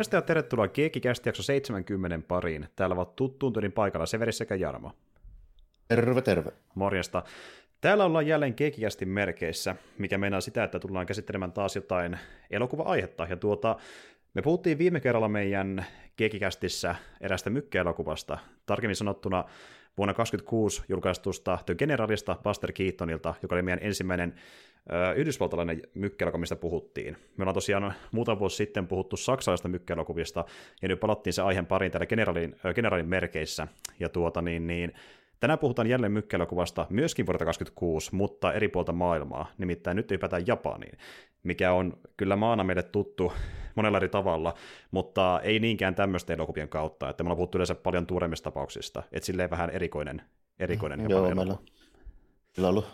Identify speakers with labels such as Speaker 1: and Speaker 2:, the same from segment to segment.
Speaker 1: Morjesta ja tervetuloa Keekikästi jakso 70 pariin. Täällä ovat tuttuun tyylin paikalla Severi sekä Jarmo.
Speaker 2: Terve, terve.
Speaker 1: Morjesta. Täällä ollaan jälleen Keekikästin merkeissä, mikä meinaa sitä, että tullaan käsittelemään taas jotain elokuva-aihetta. Ja tuota, me puhuttiin viime kerralla meidän Keekikästissä erästä mykkäelokuvasta, tarkemmin sanottuna vuonna 2026 julkaistusta The Generalista Buster Keatonilta, joka oli meidän ensimmäinen yhdysvaltalainen mykkäelokuva, mistä puhuttiin. Me ollaan tosiaan muutama vuosi sitten puhuttu saksalaisista mykkäelokuvista, ja nyt palattiin se aiheen pariin täällä generaalin, ö, generaalin merkeissä. Ja tuota niin, niin Tänään puhutaan jälleen mykkäelokuvasta myöskin vuodelta 2026, mutta eri puolta maailmaa. Nimittäin nyt hypätään Japaniin, mikä on kyllä maana meille tuttu monella eri tavalla, mutta ei niinkään tämmöisten elokuvien kautta, että me ollaan puhuttu yleensä paljon tuoremmista tapauksista, että silleen vähän erikoinen, erikoinen
Speaker 2: Joo,
Speaker 1: Japanin
Speaker 2: meillä
Speaker 1: elokuva.
Speaker 2: on, ollut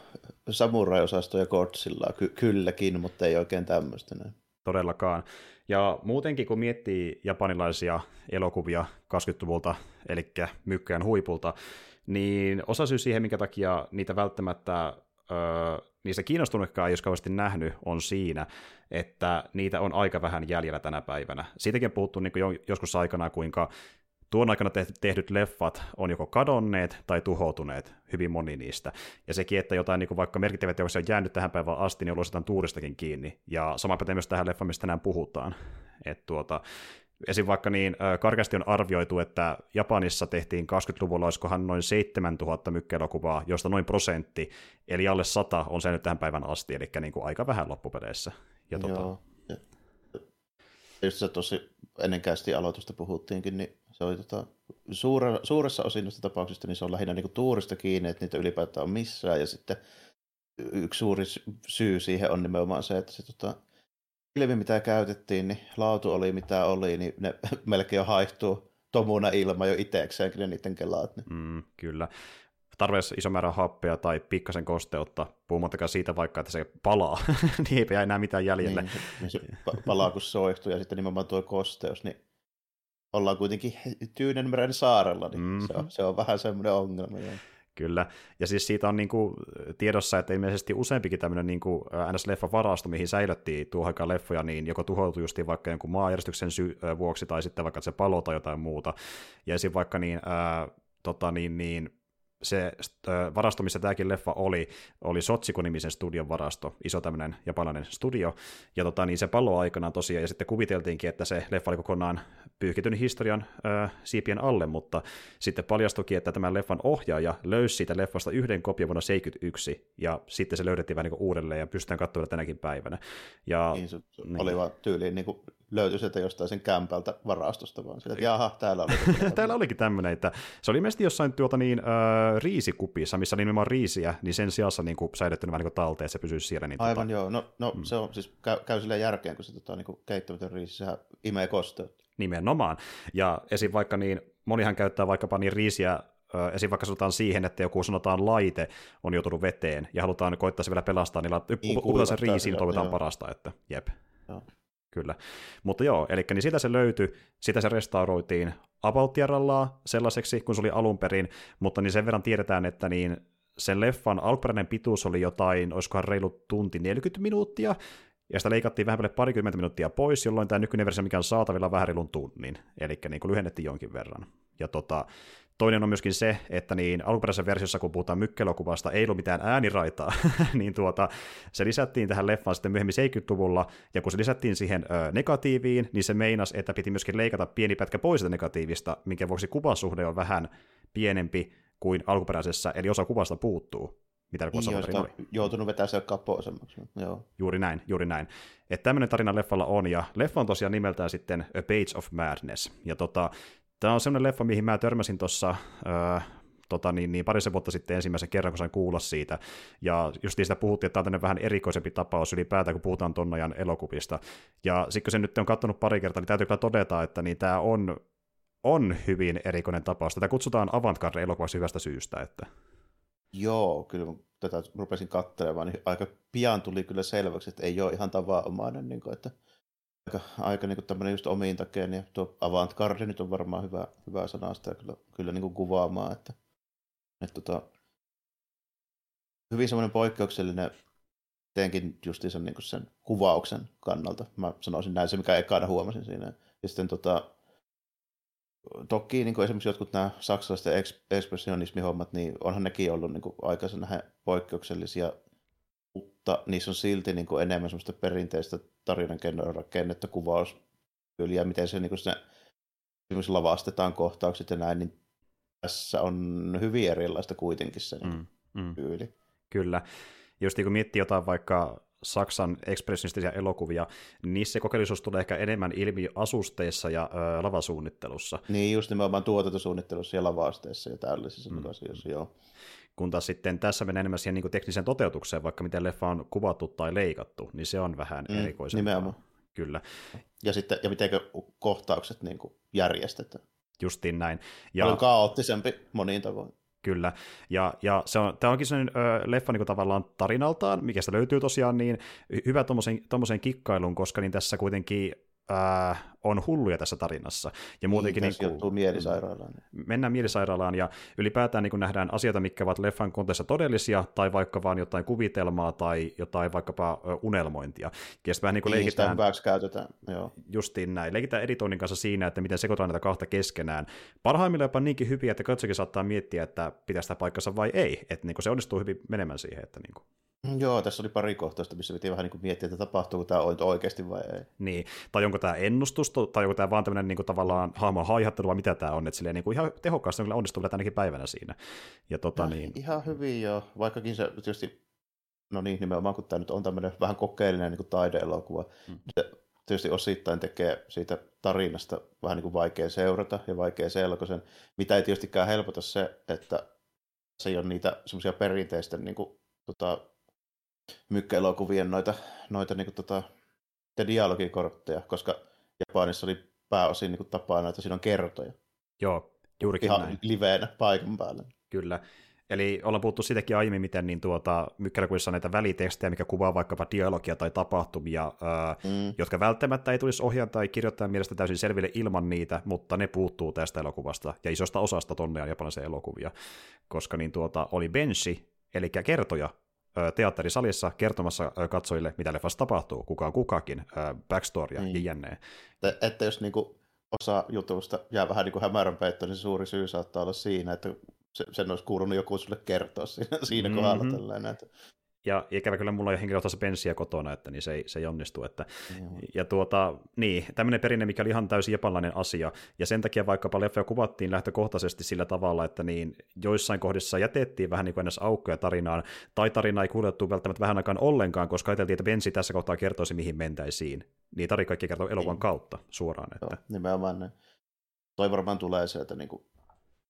Speaker 2: samurai-osasto ja Godzilla ky- kylläkin, mutta ei oikein tämmöistä. Näin.
Speaker 1: Todellakaan. Ja muutenkin, kun miettii japanilaisia elokuvia 20-luvulta, eli mykkäjän huipulta, niin osa syy siihen, minkä takia niitä välttämättä öö, niistä kiinnostunutkaan ei olisi kauheasti nähnyt, on siinä, että niitä on aika vähän jäljellä tänä päivänä. Siitäkin on puhuttu niin jo, joskus aikana, kuinka tuon aikana tehdyt leffat on joko kadonneet tai tuhoutuneet, hyvin moni niistä. Ja sekin, että jotain niin kuin vaikka merkittäviä teoksia on jäänyt tähän päivään asti, niin ollut tuuristakin kiinni. Ja sama pätee myös tähän leffaan, mistä tänään puhutaan. Et tuota, esim. vaikka niin karkeasti on arvioitu, että Japanissa tehtiin 20-luvulla olisikohan noin 7000 mykkäelokuvaa, josta noin prosentti, eli alle 100 on se nyt tähän päivän asti, eli niin kuin aika vähän loppupeleissä. Ja.
Speaker 2: Ja, just se tosi ennen kästi aloitusta puhuttiinkin, niin se oli tota, suure, suuressa osin noista tapauksista, niin se on lähinnä niinku tuurista kiinni, että niitä ylipäätään on missään. Ja sitten yksi suuri sy- syy siihen on nimenomaan se, että se tota, ilmi, mitä käytettiin, niin laatu oli mitä oli, niin ne melkein jo haihtuu tomuna ilma jo itsekseen, kyllä niiden kelaat. Niin.
Speaker 1: Mm, kyllä. Tarveessa iso määrä happea tai pikkasen kosteutta, puhumattakaan siitä vaikka, että se palaa, niin ei enää mitään jäljelle.
Speaker 2: Niin, se, niin se pa- palaa kun soihtuu ja sitten nimenomaan tuo kosteus, niin ollaan kuitenkin Tyynenmeren saarella, niin
Speaker 1: Mhm.
Speaker 2: mm-hmm. se, on, se on vähän semmoinen ongelma. Joo.
Speaker 1: Kyllä, ja siis siitä on niinku tiedossa, että ilmeisesti useampikin tämmöinen niinku NS-leffa-varasto, mihin säilöttiin tuohon aikaan leffoja, niin joko tuhoutui justiin vaikka jonkun maanjärjestyksen sy- vuoksi, tai sitten vaikka se palo tai jotain muuta. Ja esim. vaikka niin, ää, tota niin, niin se varasto, missä tämäkin leffa oli, oli Sotsiko-nimisen studion varasto, iso tämmöinen japanilainen studio, ja tota, niin se pallo aikanaan tosiaan, ja sitten kuviteltiinkin, että se leffa oli kokonaan pyyhkitynyt historian ö, siipien alle, mutta sitten paljastuikin, että tämän leffan ohjaaja löysi siitä leffasta yhden kopion vuonna 1971, ja sitten se löydettiin vähän niin uudelleen, ja pystytään katsomaan tänäkin päivänä. Ja,
Speaker 2: Niin, se,
Speaker 1: niin.
Speaker 2: oli vaan tyyliin niin kuin löytyi sieltä jostain sen kämpältä varastosta vaan sillä, että jaha, täällä oli.
Speaker 1: Täällä olikin tämmöinen, että se oli ilmeisesti jossain tuota niin, äh, riisikupissa, missä oli nimenomaan riisiä, niin sen sijassa niin kuin, säilyttänyt vähän niin kuin talteen, että se pysyisi siellä. Niin,
Speaker 2: Aivan
Speaker 1: tota,
Speaker 2: joo, no, no mm. se on siis käy, käy silleen järkeen, kun se tota, niin keittämätön riisi, sehän imee kosteutta.
Speaker 1: Nimenomaan. Ja esim. vaikka niin, monihan käyttää vaikkapa niin riisiä ö, esim. vaikka sanotaan siihen, että joku sanotaan laite on joutunut veteen ja halutaan koittaa se vielä pelastaa, niin,
Speaker 2: Niin,
Speaker 1: niin uputaan sen riisiin,
Speaker 2: sillä,
Speaker 1: toivotaan
Speaker 2: joo.
Speaker 1: parasta, että jep.
Speaker 2: Joo.
Speaker 1: Kyllä. Mutta joo, eli niin sitä se löytyi, sitä se restauroitiin about sellaiseksi, kun se oli alun perin, mutta niin sen verran tiedetään, että niin sen leffan alkuperäinen pituus oli jotain, olisikohan reilu tunti 40 minuuttia, ja sitä leikattiin vähän parikymmentä minuuttia pois, jolloin tämä nykyinen versio, mikä on saatavilla vähän reilun tunnin, eli niin lyhennettiin jonkin verran. Ja tota, toinen on myöskin se, että niin alkuperäisessä versiossa, kun puhutaan mykkelokuvasta, ei ollut mitään ääniraitaa, niin tuota, se lisättiin tähän leffaan sitten myöhemmin 70-luvulla, ja kun se lisättiin siihen ö, negatiiviin, niin se meinasi, että piti myöskin leikata pieni pätkä pois sitä negatiivista, minkä vuoksi kuvasuhde on vähän pienempi kuin alkuperäisessä, eli osa kuvasta puuttuu, mitä
Speaker 2: Niin,
Speaker 1: kuvassa
Speaker 2: joista
Speaker 1: oli.
Speaker 2: on joutunut vetämään se kapoisemmaksi. Joo.
Speaker 1: Juuri näin, juuri näin. Että tämmöinen tarina leffalla on, ja leffa on tosiaan nimeltään sitten A Page of Madness. Ja tota, tämä on semmoinen leffa, mihin mä törmäsin tuossa öö, tota, niin, niin parisen vuotta sitten ensimmäisen kerran, kun sain kuulla siitä. Ja just siitä puhuttiin, että tämä on vähän erikoisempi tapaus ylipäätään, kun puhutaan ton ajan elokuvista. Ja sitten kun sen nyt on katsonut pari kertaa, niin täytyy kyllä todeta, että niin tämä on on hyvin erikoinen tapaus. Tätä kutsutaan avantgarde-elokuvaksi hyvästä syystä. Että...
Speaker 2: Joo, kyllä tätä rupesin katselemaan, niin aika pian tuli kyllä selväksi, että ei ole ihan tavanomainen, niin kuin, että aika, aika niin tämmöinen just omiin takeen, ja tuo avantgarde nyt on varmaan hyvä, hyvä sana sitä kyllä, kyllä niin kuin kuvaamaan, että, että tota, hyvin semmoinen poikkeuksellinen teenkin justiinsa niin sen kuvauksen kannalta. Mä sanoisin näin se, mikä ekana huomasin siinä. Ja sitten tota, toki niin kuin esimerkiksi jotkut nämä saksalaiset ekspressionismihommat, niin onhan nekin ollut niin nähdä poikkeuksellisia, mutta niissä on silti niin kuin enemmän semmoista perinteistä tarinan rakennetta, kuvaustyöliä, miten se, niin kuin se esimerkiksi lavastetaan kohtaukset ja näin, niin tässä on hyvin erilaista kuitenkin se mm, mm. tyyli.
Speaker 1: Kyllä. Just niin kun miettii jotain vaikka Saksan ekspressionistisia elokuvia, niin se kokeellisuus tulee ehkä enemmän ilmi asusteissa ja ö, lavasuunnittelussa.
Speaker 2: Niin, just nimenomaan tuotantosuunnittelussa ja lavaasteissa ja tällaisissa mm. asioissa, joo.
Speaker 1: Kun taas sitten tässä menee enemmän siihen niin tekniseen toteutukseen, vaikka miten leffa on kuvattu tai leikattu, niin se on vähän mm, erikoisempaa. Nimenomaan. Kyllä.
Speaker 2: Ja sitten, ja miten kohtaukset niin kuin järjestetään.
Speaker 1: Justiin näin.
Speaker 2: Ja... Paljon kaoottisempi moniin tavoin.
Speaker 1: Kyllä, ja, ja se on, tämä onkin sellainen ö, leffa niin tavallaan tarinaltaan, mikä se löytyy tosiaan niin hyvä tuommoisen kikkailun, koska niin tässä kuitenkin äh, on hulluja tässä tarinassa.
Speaker 2: Ja muutenkin niin, niin kuin, mielisairaalaan.
Speaker 1: Mennään mielisairaalaan ja ylipäätään niin kuin nähdään asioita, mitkä ovat leffan konteissa todellisia, tai vaikka vain jotain kuvitelmaa tai jotain vaikkapa unelmointia. Ja vähän niin kuin niin, leikitään,
Speaker 2: käytetään. Joo.
Speaker 1: Justiin näin. Leikitään editoinnin kanssa siinä, että miten sekoitetaan näitä kahta keskenään. Parhaimmillaan jopa niinkin hyviä, että katsokin saattaa miettiä, että pitää sitä paikkansa vai ei. Että niin kuin se onnistuu hyvin menemään siihen. Että niin kuin.
Speaker 2: Mm, joo, tässä oli pari kohtaista, missä piti vähän niin kuin miettiä, että tapahtuuko tämä oikeasti vai ei.
Speaker 1: Niin, tai onko tämä ennustus, tai onko tämä vaan tämmöinen niin kuin tavallaan hahmon haihattelu, vai mitä tämä on, että silleen niin kuin ihan tehokkaasti on kyllä onnistuu vielä tänäkin päivänä siinä. Ja tota,
Speaker 2: ja,
Speaker 1: niin...
Speaker 2: Ihan hyvin joo, vaikkakin se tietysti, no niin, nimenomaan kun tämä nyt on tämmöinen vähän kokeellinen niin kuin taideelokuva, hmm. se tietysti osittain tekee siitä tarinasta vähän niin kuin vaikea seurata ja vaikea selkoisen, mitä ei tietystikään helpota se, että se ei ole niitä semmoisia perinteisten niin kuin, tota, mykkäelokuvien noita, noita niin kuin, tota, dialogikortteja, koska Japanissa oli pääosin niin kuin, tapana, että siinä on kertoja.
Speaker 1: Joo, juurikin
Speaker 2: Ihan
Speaker 1: näin.
Speaker 2: liveenä paikan päällä.
Speaker 1: Kyllä. Eli ollaan puhuttu siitäkin aiemmin, miten niin tuota, mykkäelokuvissa on näitä välitekstejä, mikä kuvaa vaikkapa dialogia tai tapahtumia, ää, mm. jotka välttämättä ei tulisi ohjaa tai kirjoittaa mielestä täysin selville ilman niitä, mutta ne puuttuu tästä elokuvasta ja isosta osasta tonneja japanilaisia elokuvia, koska niin tuota, oli benchi, eli kertoja, teatterisalissa kertomassa katsojille, mitä leffassa tapahtuu, kuka on kukakin, backstorya niin. ja jne.
Speaker 2: Että, että jos niinku osa jutusta jää vähän niin hämärän peittoon, niin se suuri syy saattaa olla siinä, että se, sen olisi kuulunut joku sulle kertoa siinä, siinä mm-hmm. kohdalla. Tällainen, että
Speaker 1: ja ikävä kyllä mulla on jo henkilökohtaisesti penssiä kotona, että niin se ei, se ei onnistu. Että, ja tuota, niin, tämmöinen perinne, mikä oli ihan täysin japanilainen asia, ja sen takia vaikkapa leffa kuvattiin lähtökohtaisesti sillä tavalla, että niin joissain kohdissa jätettiin vähän niin kuin ennäs aukkoja tarinaan, tai tarina ei kuulettu välttämättä vähän aikaan ollenkaan, koska ajateltiin, että Bensi tässä kohtaa kertoisi, mihin mentäisiin. Niin tarina kaikki kertoo elokuvan niin. kautta suoraan. Että...
Speaker 2: Joo, nimenomaan ne. Toi varmaan tulee se, että niin kuin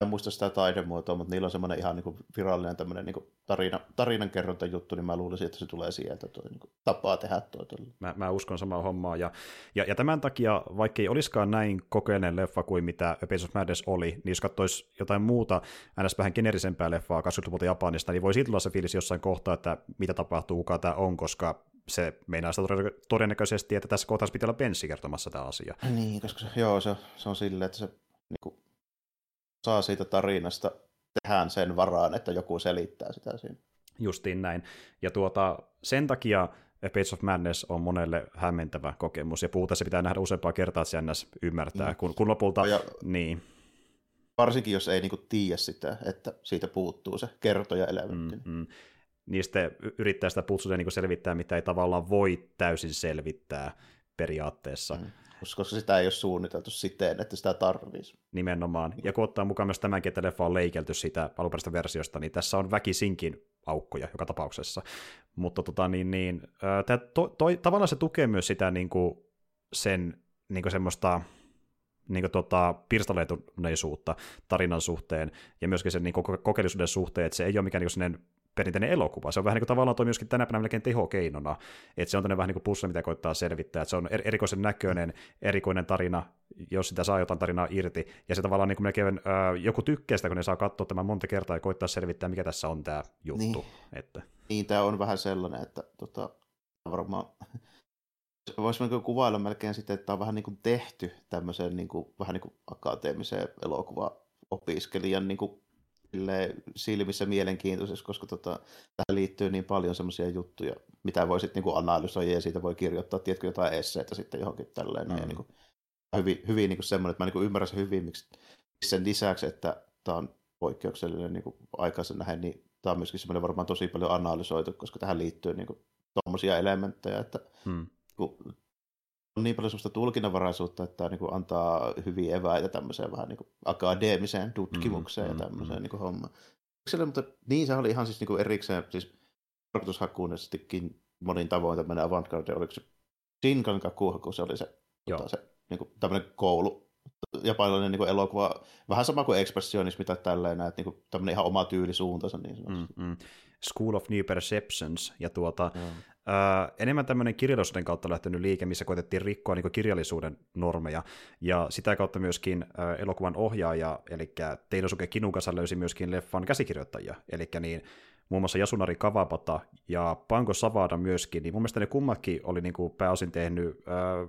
Speaker 2: en muista sitä taidemuotoa, mutta niillä on semmoinen ihan niin virallinen tämmöinen niin tarina, tarinankerronta juttu, niin mä luulisin, että se tulee sieltä toi niin tapaa tehdä toi.
Speaker 1: Mä, mä, uskon samaa hommaa, ja, ja, ja, tämän takia, vaikka ei olisikaan näin kokeinen leffa kuin mitä Ace of Madness oli, niin jos katsoisi jotain muuta, ns. vähän generisempää leffaa 20-luvulta Japanista, niin voi siitä olla se fiilis jossain kohtaa, että mitä tapahtuu, kuka tämä on, koska se meinaa sitä todennäköisesti, että tässä kohtaa pitää olla Penssi kertomassa tämä asia.
Speaker 2: Niin, koska se, joo, se, se on silleen, että se niin kuin, saa siitä tarinasta tehdään sen varaan, että joku selittää sitä siinä.
Speaker 1: Justiin näin. Ja tuota, sen takia A Page of Madness on monelle hämmentävä kokemus, ja puhutaan se pitää nähdä useampaa kertaa, että se ymmärtää, mm. kun, kun lopulta... Ja, niin.
Speaker 2: Varsinkin, jos ei niinku tiedä sitä, että siitä puuttuu se kertoja elementti. Mm, mm.
Speaker 1: Niin sitten yrittää sitä puuttua niin selvittää, mitä ei tavallaan voi täysin selvittää periaatteessa. Mm
Speaker 2: koska sitä ei ole suunniteltu siten, että sitä tarvitsisi.
Speaker 1: Nimenomaan. Ja kun ottaa mukaan myös tämänkin, että leffa on leikelty siitä alkuperäisestä versiosta, niin tässä on väkisinkin aukkoja joka tapauksessa. Mutta tota, niin, niin, tämä to, toi, tavallaan se tukee myös sitä niin kuin sen niin kuin semmoista niin kuin, tota, pirstaleituneisuutta tarinan suhteen ja myöskin sen niin kuin, kokeellisuuden suhteen, että se ei ole mikään niin perinteinen elokuva. Se on vähän niin kuin tavallaan toi myöskin tänä päivänä melkein tehokeinona, että se on tämmöinen vähän niin kuin pusse, mitä koittaa selvittää, että se on er- erikoisen näköinen, erikoinen tarina, jos sitä saa jotain tarinaa irti, ja se tavallaan niin kuin melkein äh, joku tykkää sitä, kun ne saa katsoa tämän monta kertaa ja koittaa selvittää, mikä tässä on tämä juttu.
Speaker 2: Niin.
Speaker 1: Että.
Speaker 2: Niin, tämä on vähän sellainen, että tota, varmaan voisi kuvailla melkein sitten, että tämä on vähän niin kuin tehty tämmöiseen niin kuin, vähän niin kuin akateemiseen elokuvaopiskelijan niin kuin, silmissä mielenkiintoisessa, koska tota, tähän liittyy niin paljon semmoisia juttuja, mitä voi sitten niin analysoida ja siitä voi kirjoittaa tiedätkö, jotain esseitä sitten johonkin tälleen. Mm. Ja niin kuin, hyvin, hyvin niin kuin semmoinen, että mä niin kuin ymmärrän sen hyvin, miksi sen lisäksi, että tämä on poikkeuksellinen niin aikaisen nähden, niin tämä on myöskin semmoinen varmaan tosi paljon analysoitu, koska tähän liittyy niin tuommoisia elementtejä, että mm. kun on niin paljon sellaista tulkinnanvaraisuutta, että tämä niin antaa hyviä eväitä tämmöiseen vähän niin akadeemiseen tutkimukseen mm, ja tämmöiseen mm. niin hommaan. Sille, mutta niin se oli ihan siis niin erikseen, siis tarkoitushakuunestikin monin tavoin tämmöinen avantgarde, oliko se Shinkankaku, kun se oli se, tota, se niin kuin, tämmöinen koulu, japanilainen niin elokuva, vähän sama kuin ekspressionismi tai tälleen, että niin tämmöinen ihan oma tyylisuuntansa. Niin mm, mm.
Speaker 1: School of New Perceptions, ja tuota, mm. Öö, enemmän tämmöinen kirjallisuuden kautta lähtenyt liike, missä koetettiin rikkoa niin kirjallisuuden normeja, ja sitä kautta myöskin öö, elokuvan ohjaaja, eli Teinosuke Kinukasa löysi myöskin leffan käsikirjoittajia, eli niin muun muassa Yasunari Kawabata ja Panko Savada myöskin, niin mun mielestä ne kummatkin oli niin kuin pääosin tehnyt ää,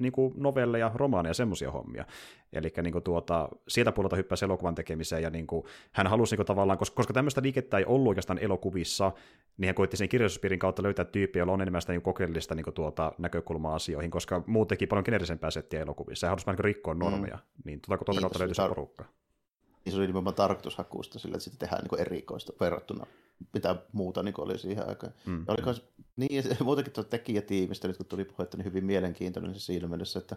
Speaker 1: niin kuin novelleja, romaaneja ja semmoisia hommia. Eli niin tuota, sieltä puolelta hyppäsi elokuvan tekemiseen, ja niin kuin, hän halusi niin kuin, tavallaan, koska, koska tämmöistä liikettä ei ollut oikeastaan elokuvissa, niin hän koitti sen kirjallisuuspiirin kautta löytää tyyppiä, jolla on enemmän sitä niin kokeellista niin kuin, tuota, näkökulmaa asioihin, koska muut teki paljon geneerisempää settiä elokuvissa. Hän halusi niin rikkoa normeja, mm. niin tuota, tuota niin, kautta löytyi se porukka.
Speaker 2: Niin se oli nimenomaan tarkoitushakuista sillä, että sitten tehdään niin erikoista verrattuna mitä muuta niin oli siihen aikaan. Mm. Ja oliko, niin, ja muutenkin tuo tekijätiimistä, nyt kun tuli puhetta, niin hyvin mielenkiintoinen se siinä mielessä, että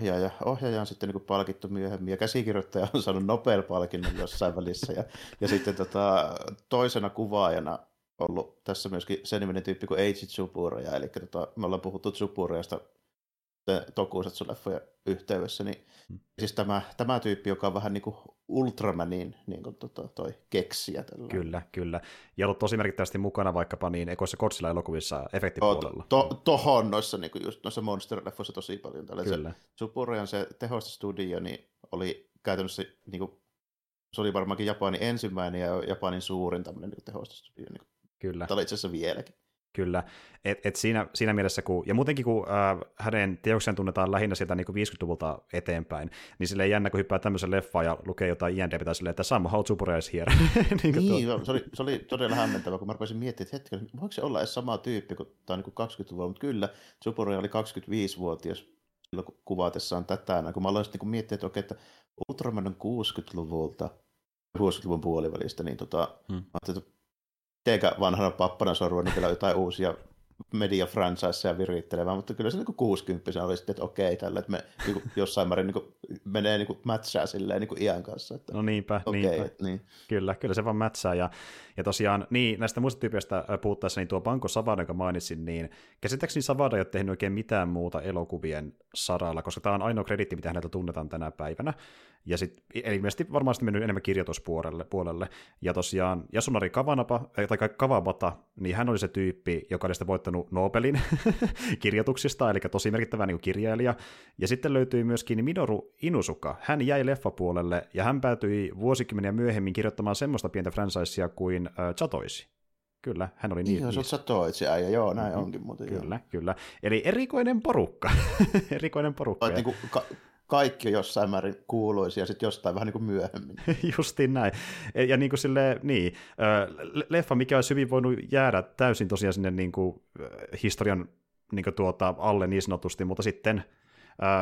Speaker 2: ohjaaja, ohjaaja on sitten niin palkittu myöhemmin, ja käsikirjoittaja on saanut Nobel-palkinnon jossain välissä, ja, ja sitten tota, toisena kuvaajana ollut tässä myöskin sen niminen tyyppi kuin Eiichi Tsupureja, eli tota, me ollaan puhuttu Tsupurejasta Tokusatsu-leffojen yhteydessä, niin hmm. siis tämä, tämä tyyppi, joka on vähän niin kuin Ultramanin niin kuin tota, toi keksijä. Tällä.
Speaker 1: Kyllä, kyllä. Ja ollut tosi merkittävästi mukana vaikkapa niin ekoissa Godzilla-elokuvissa efektipuolella.
Speaker 2: To, to, tohon noissa, niin kuin just noissa Monster-leffoissa tosi paljon. Tällä. Kyllä. Se, se tehostostudio niin oli käytännössä, niin kuin, se oli varmaankin Japanin ensimmäinen ja Japanin suurin tämmöinen niin tehostostudio. Niin kuin, Kyllä. Tämä oli itse asiassa vieläkin.
Speaker 1: Kyllä, et, et siinä, siinä mielessä, kun, ja muutenkin kun äh, hänen teokseen tunnetaan lähinnä sieltä niin 50-luvulta eteenpäin, niin sille jännä, kun hyppää tämmöisen leffaan ja lukee jotain INDB tai silleen, että somehow Tsubura is here.
Speaker 2: niin, niin se, oli, se oli todella hämmentävä, kun mä rupesin miettimään, että hetken, voiko se olla edes sama tyyppi, kun tämä on niin 20-luvulla, mutta kyllä, Tsubura oli 25-vuotias silloin kuvatessaan tätä, kun mä aloin sitten niin miettiä, että okei, että Ultraman on 60-luvulta, 60-luvun puolivälistä, niin tota, hmm. että eikä vanhana pappana niin on jotain uusia media franchiseja virittelevää, mutta kyllä se niin 60 oli sitten, että okei, tällä, että me niin kuin, jossain määrin niin kuin, menee niin kuin, matchaa silleen niin kuin iän kanssa. Että,
Speaker 1: no niinpä, okay, niinpä. Et, niin. Kyllä, kyllä se vaan mätsää. Ja, ja tosiaan, niin, näistä muista tyypeistä puhuttaessa, niin tuo Banko Savada, jonka mainitsin, niin käsittääkseni Savada ei ole tehnyt oikein mitään muuta elokuvien saralla, koska tämä on ainoa kreditti, mitä häneltä tunnetaan tänä päivänä. Ja sit, eli ilmeisesti varmaan sitten mennyt enemmän kirjoituspuolelle. Puolelle. Ja tosiaan Yasunari Kavanapa, tai Kawabata, niin hän oli se tyyppi, joka oli sitten voittanut Nobelin kirjoituksista, eli tosi merkittävä niin kirjailija. Ja sitten löytyi myöskin Minoru Inusuka. Hän jäi leffapuolelle, ja hän päätyi vuosikymmeniä myöhemmin kirjoittamaan semmoista pientä franchisea kuin äh, Chatoisi. Kyllä, hän oli niin.
Speaker 2: Joo, se on Satoitsi äijä, joo, näin mm-hmm. onkin muuten.
Speaker 1: Kyllä, joo. kyllä. Eli erikoinen porukka. erikoinen porukka.
Speaker 2: Olet niin kuin ka- kaikki jossain määrin kuuluisia sitten jostain vähän niin kuin myöhemmin.
Speaker 1: Justiin näin. Ja niin kuin sille, niin, leffa, mikä olisi hyvin voinut jäädä täysin tosiaan sinne niin kuin, historian niin kuin tuota, alle niin sanotusti, mutta sitten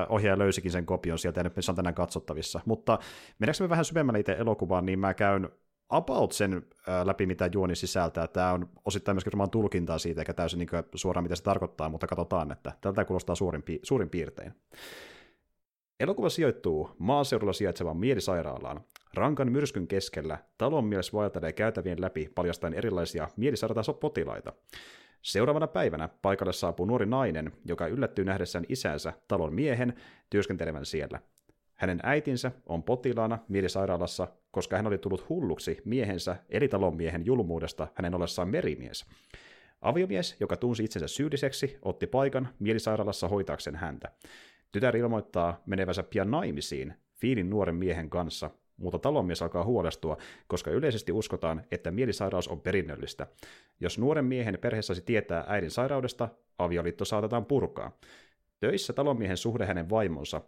Speaker 1: ohjaaja löysikin sen kopion sieltä, ja nyt se on tänään katsottavissa. Mutta mennäänkö me vähän syvemmälle itse elokuvaan, niin mä käyn about sen läpi, mitä juoni sisältää. Tämä on osittain myöskin varmaan tulkintaa siitä, eikä täysin niin suoraan, mitä se tarkoittaa, mutta katsotaan, että tältä kuulostaa suurin, pi- suurin piirtein. Elokuva sijoittuu maaseudulla sijaitsevaan mielisairaalaan. Rankan myrskyn keskellä talon mies vaeltelee käytävien läpi paljastaen erilaisia mielisairaita potilaita. Seuraavana päivänä paikalle saapuu nuori nainen, joka yllättyy nähdessään isänsä talon miehen työskentelevän siellä. Hänen äitinsä on potilaana mielisairaalassa, koska hän oli tullut hulluksi miehensä eli talonmiehen julmuudesta hänen ollessaan merimies. Aviomies, joka tunsi itsensä syylliseksi, otti paikan mielisairaalassa hoitaakseen häntä. Tytär ilmoittaa menevänsä pian naimisiin Fiilin nuoren miehen kanssa, mutta talonmies alkaa huolestua, koska yleisesti uskotaan, että mielisairaus on perinnöllistä. Jos nuoren miehen perhe saisi tietää äidin sairaudesta, avioliitto saatetaan purkaa. Töissä talonmiehen suhde hänen vaimonsa,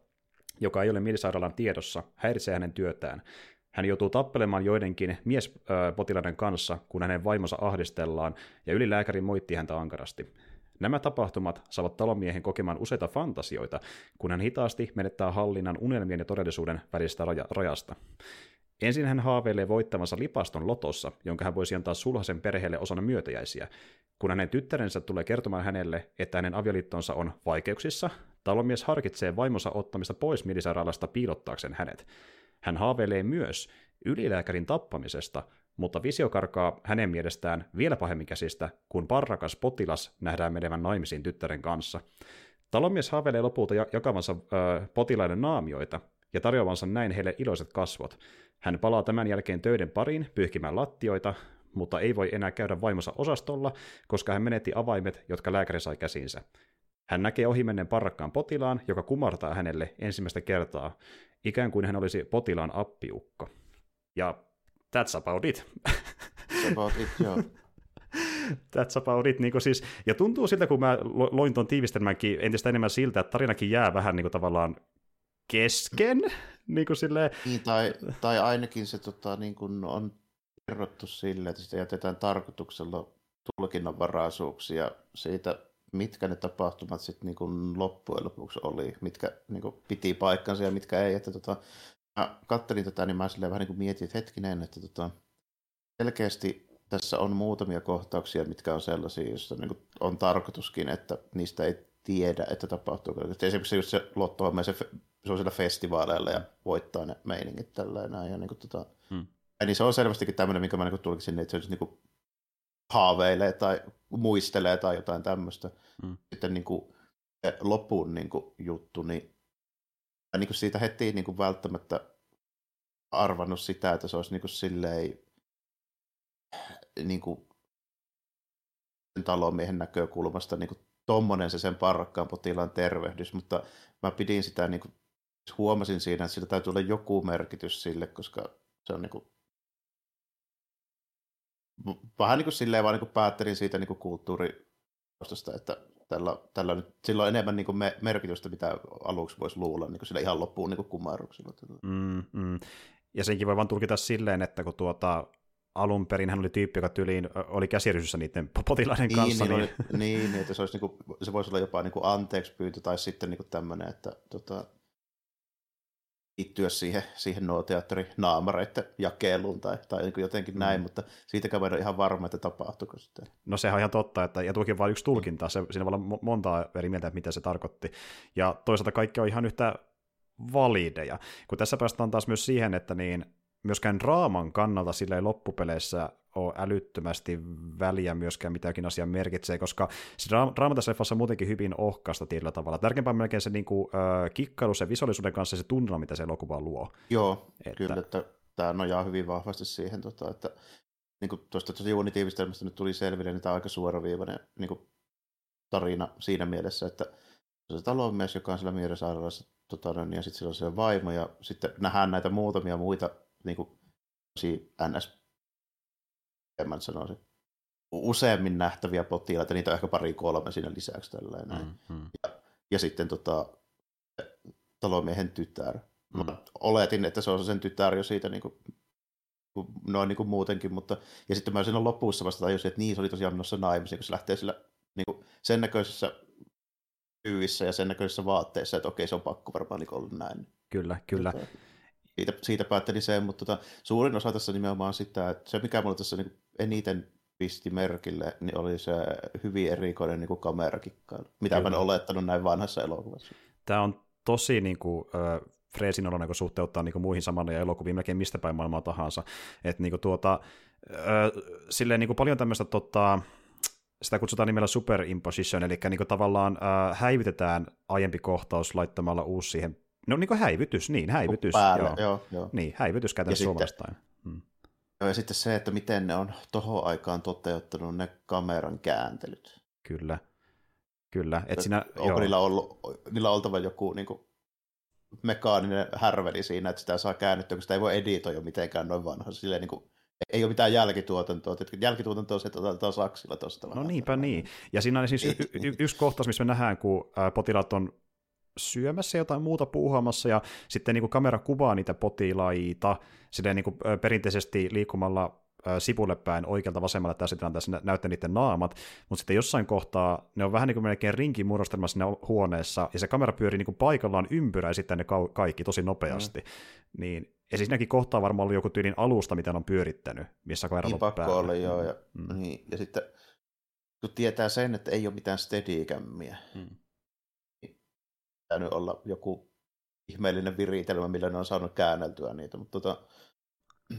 Speaker 1: joka ei ole mielisairaalan tiedossa, häiritsee hänen työtään. Hän joutuu tappelemaan joidenkin miespotilaiden kanssa, kun hänen vaimonsa ahdistellaan, ja ylilääkäri moitti häntä ankarasti. Nämä tapahtumat saavat talonmiehen kokemaan useita fantasioita, kun hän hitaasti menettää hallinnan unelmien ja todellisuuden välistä raja- rajasta. Ensin hän haaveilee voittavansa lipaston lotossa, jonka hän voisi antaa sulhasen perheelle osana myötäjäisiä. Kun hänen tyttärensä tulee kertomaan hänelle, että hänen avioliittonsa on vaikeuksissa, talonmies harkitsee vaimonsa ottamista pois mielisairaalasta piilottaakseen hänet. Hän haaveilee myös ylilääkärin tappamisesta, mutta visio karkaa hänen mielestään vielä pahemmin käsistä, kun parrakas potilas nähdään menevän naimisiin tyttären kanssa. Talonmies haaveilee lopulta jakavansa ö, potilaiden naamioita ja tarjoavansa näin heille iloiset kasvot. Hän palaa tämän jälkeen töiden pariin pyyhkimään lattioita, mutta ei voi enää käydä vaimonsa osastolla, koska hän menetti avaimet, jotka lääkäri sai käsinsä. Hän näkee ohimennen parrakkaan potilaan, joka kumartaa hänelle ensimmäistä kertaa, ikään kuin hän olisi potilaan appiukko. Ja that's about it.
Speaker 2: That's about it, joo.
Speaker 1: That's about it. Niin siis, ja tuntuu siltä, kun mä loin tuon tiivistelmänkin entistä enemmän siltä, että tarinakin jää vähän niin kuin tavallaan kesken. Niin, kuin silleen...
Speaker 2: niin tai, tai ainakin se tota, niin kuin on kerrottu sille, että sitä jätetään tarkoituksella tulkinnanvaraisuuksia siitä, mitkä ne tapahtumat sitten niin loppujen lopuksi oli, mitkä niin kuin piti paikkansa ja mitkä ei. Että tota, mä kattelin tätä, niin mä silleen vähän niin kuin mietin, että hetkinen, että tota, selkeästi tässä on muutamia kohtauksia, mitkä on sellaisia, joissa niin kuin on tarkoituskin, että niistä ei tiedä, että tapahtuu. Esimerkiksi just se lottohomma, se, se on siellä festivaaleilla ja voittaa ne meiningit tällä näin. Ja niin kuin, tota, hmm. ja niin se on selvästikin tämmöinen, minkä mä niin tulkisin, että se olisi niin kuin haaveilee tai muistelee tai jotain tämmöistä. Hmm. Sitten niin kuin, lopun niin kuin, juttu, niin niin kuin siitä heti niin kuin välttämättä arvannut sitä, että se olisi niin kuin silleen niin kuin talonmiehen näkökulmasta niin kuin tommonen se sen parrakkaan potilaan tervehdys, mutta mä pidin sitä, niin kuin, huomasin siinä, että sillä täytyy olla joku merkitys sille, koska se on niin kuin, vähän niin kuin silleen vaan niin kuin päättelin siitä niin kuin kulttuuritaustasta, että tällä, tällä nyt, sillä on enemmän niin kuin me, merkitystä, mitä aluksi voisi luulla, niin kuin sillä ihan loppuun niin kuin.
Speaker 1: Mm, mm. Ja senkin voi vaan tulkita silleen, että kun tuota, alun perin hän oli tyyppi, joka tyyliin oli käsirysyssä niiden potilaiden
Speaker 2: niin,
Speaker 1: kanssa.
Speaker 2: Niin, niin... Oli, niin, että se, olisi niin kuin, se voisi olla jopa niin kuin anteeksi pyyntö tai sitten niin kuin tämmöinen, että tota, liittyä siihen, siihen nuo teatterinaamareiden jakeluun tai, tai niin jotenkin mm. näin, mutta siitäkään voi olla ihan varma, että tapahtuiko sitten.
Speaker 1: No sehän on ihan totta, että, ja tuokin vain yksi tulkinta, se, siinä voi olla montaa eri mieltä, että mitä se tarkoitti. Ja toisaalta kaikki on ihan yhtä valideja. Kun tässä päästään taas myös siihen, että niin myöskään raaman kannalta sillä ei loppupeleissä ole älyttömästi väliä myöskään mitäkin asiaa merkitsee, koska se draama tässä leffassa on muutenkin hyvin ohkasta tietyllä tavalla. Tärkeämpää on melkein se niin kuin, äh, kikkailu sen visuaalisuuden kanssa se tunnelma, mitä se elokuva luo.
Speaker 2: Joo, että... kyllä, että tämä nojaa hyvin vahvasti siihen, tota, että niin kuin tuosta tosi juonitiivistelmästä nyt tuli selville, niin tämä on aika suoraviivainen niin kuin tarina siinä mielessä, että se on se talonmies, joka on siellä mielisairaalassa, tota, niin, ja sitten sillä on se vaimo, ja sitten nähdään näitä muutamia muita niin kuin, ns mä sanoisin, useammin nähtäviä potilaita, niitä on ehkä pari kolme siinä lisäksi. Tälleen, näin. Mm-hmm. Ja, ja sitten tota, talomiehen tytär. Mm. Mä oletin, että se on sen tytär jo siitä niin kuin, noin niin kuin muutenkin, mutta ja sitten mä siinä lopussa vasta tajusin, että niin se oli tosiaan menossa naimisiin, kun se lähtee sillä niin kuin, sen näköisessä pyyvissä ja sen näköisissä vaatteissa, että okei, se on pakko varmaan niin olla näin.
Speaker 1: Kyllä, kyllä. Tota,
Speaker 2: siitä, siitä päättelin sen, mutta tota, suurin osa tässä nimenomaan sitä, että se mikä mulle tässä niin eniten pisti merkille, niin oli se hyvin erikoinen niin kamerakikkailu, mitä Kyllä. mä en olettanut näin vanhassa elokuvassa.
Speaker 1: Tämä on tosi niin kuin, äh, freesin oloinen, kun suhteuttaa niin kuin muihin ja elokuviin melkein mistä päin maailmaa tahansa. Et, niin kuin, tuota, äh, silleen, niin kuin paljon tämmöistä tota, sitä kutsutaan nimellä superimposition, eli niin kuin tavallaan äh, häivytetään aiempi kohtaus laittamalla uusi siihen No niin kuin häivytys, niin, häivytys.
Speaker 2: päälle.
Speaker 1: Joo.
Speaker 2: Joo, joo.
Speaker 1: Niin, häivytys käytännössä
Speaker 2: Ja
Speaker 1: suomalaistaan. Mm.
Speaker 2: Joo, ja sitten se, että miten ne on tohon aikaan toteuttanut ne kameran kääntelyt.
Speaker 1: Kyllä. Kyllä. Et siinä,
Speaker 2: Onko
Speaker 1: joo.
Speaker 2: niillä, ollut, niillä oltava joku niin kuin, mekaaninen härveli siinä, että sitä saa käännettyä, kun sitä ei voi editoida mitenkään noin vanha. Silleen, niin kuin, ei ole mitään jälkituotantoa. Että Jälkituotantoa on se, että otetaan saksilla tuosta.
Speaker 1: No niinpä niin. Ja siinä on siis y- y- yksi kohtaus, missä me nähdään, kun potilaat on syömässä jotain muuta puuhaamassa, ja sitten niin kuin kamera kuvaa niitä potilaita silleen niin kuin, perinteisesti liikkumalla sivulle päin oikealta vasemmalle tässä tilanteessa nä- näyttää niiden naamat, mutta sitten jossain kohtaa ne on vähän niin kuin melkein rinkin muodostelma siinä huoneessa, ja se kamera pyörii niin kuin paikallaan ympyrä ja sitten ne kaikki tosi nopeasti. Mm. Niin, ja siis siinäkin kohtaa varmaan ollut joku tyylin alusta, mitä ne on pyörittänyt, missä kamera
Speaker 2: Niin
Speaker 1: on
Speaker 2: pakko
Speaker 1: päällä.
Speaker 2: olla, joo. Ja,
Speaker 1: Mm.
Speaker 2: niin, ja sitten kun tietää sen, että ei ole mitään steadikämmiä,
Speaker 1: Mm.
Speaker 2: Pitänyt olla joku ihmeellinen viritelmä, millä ne on saanut käänneltyä niitä, mutta tota,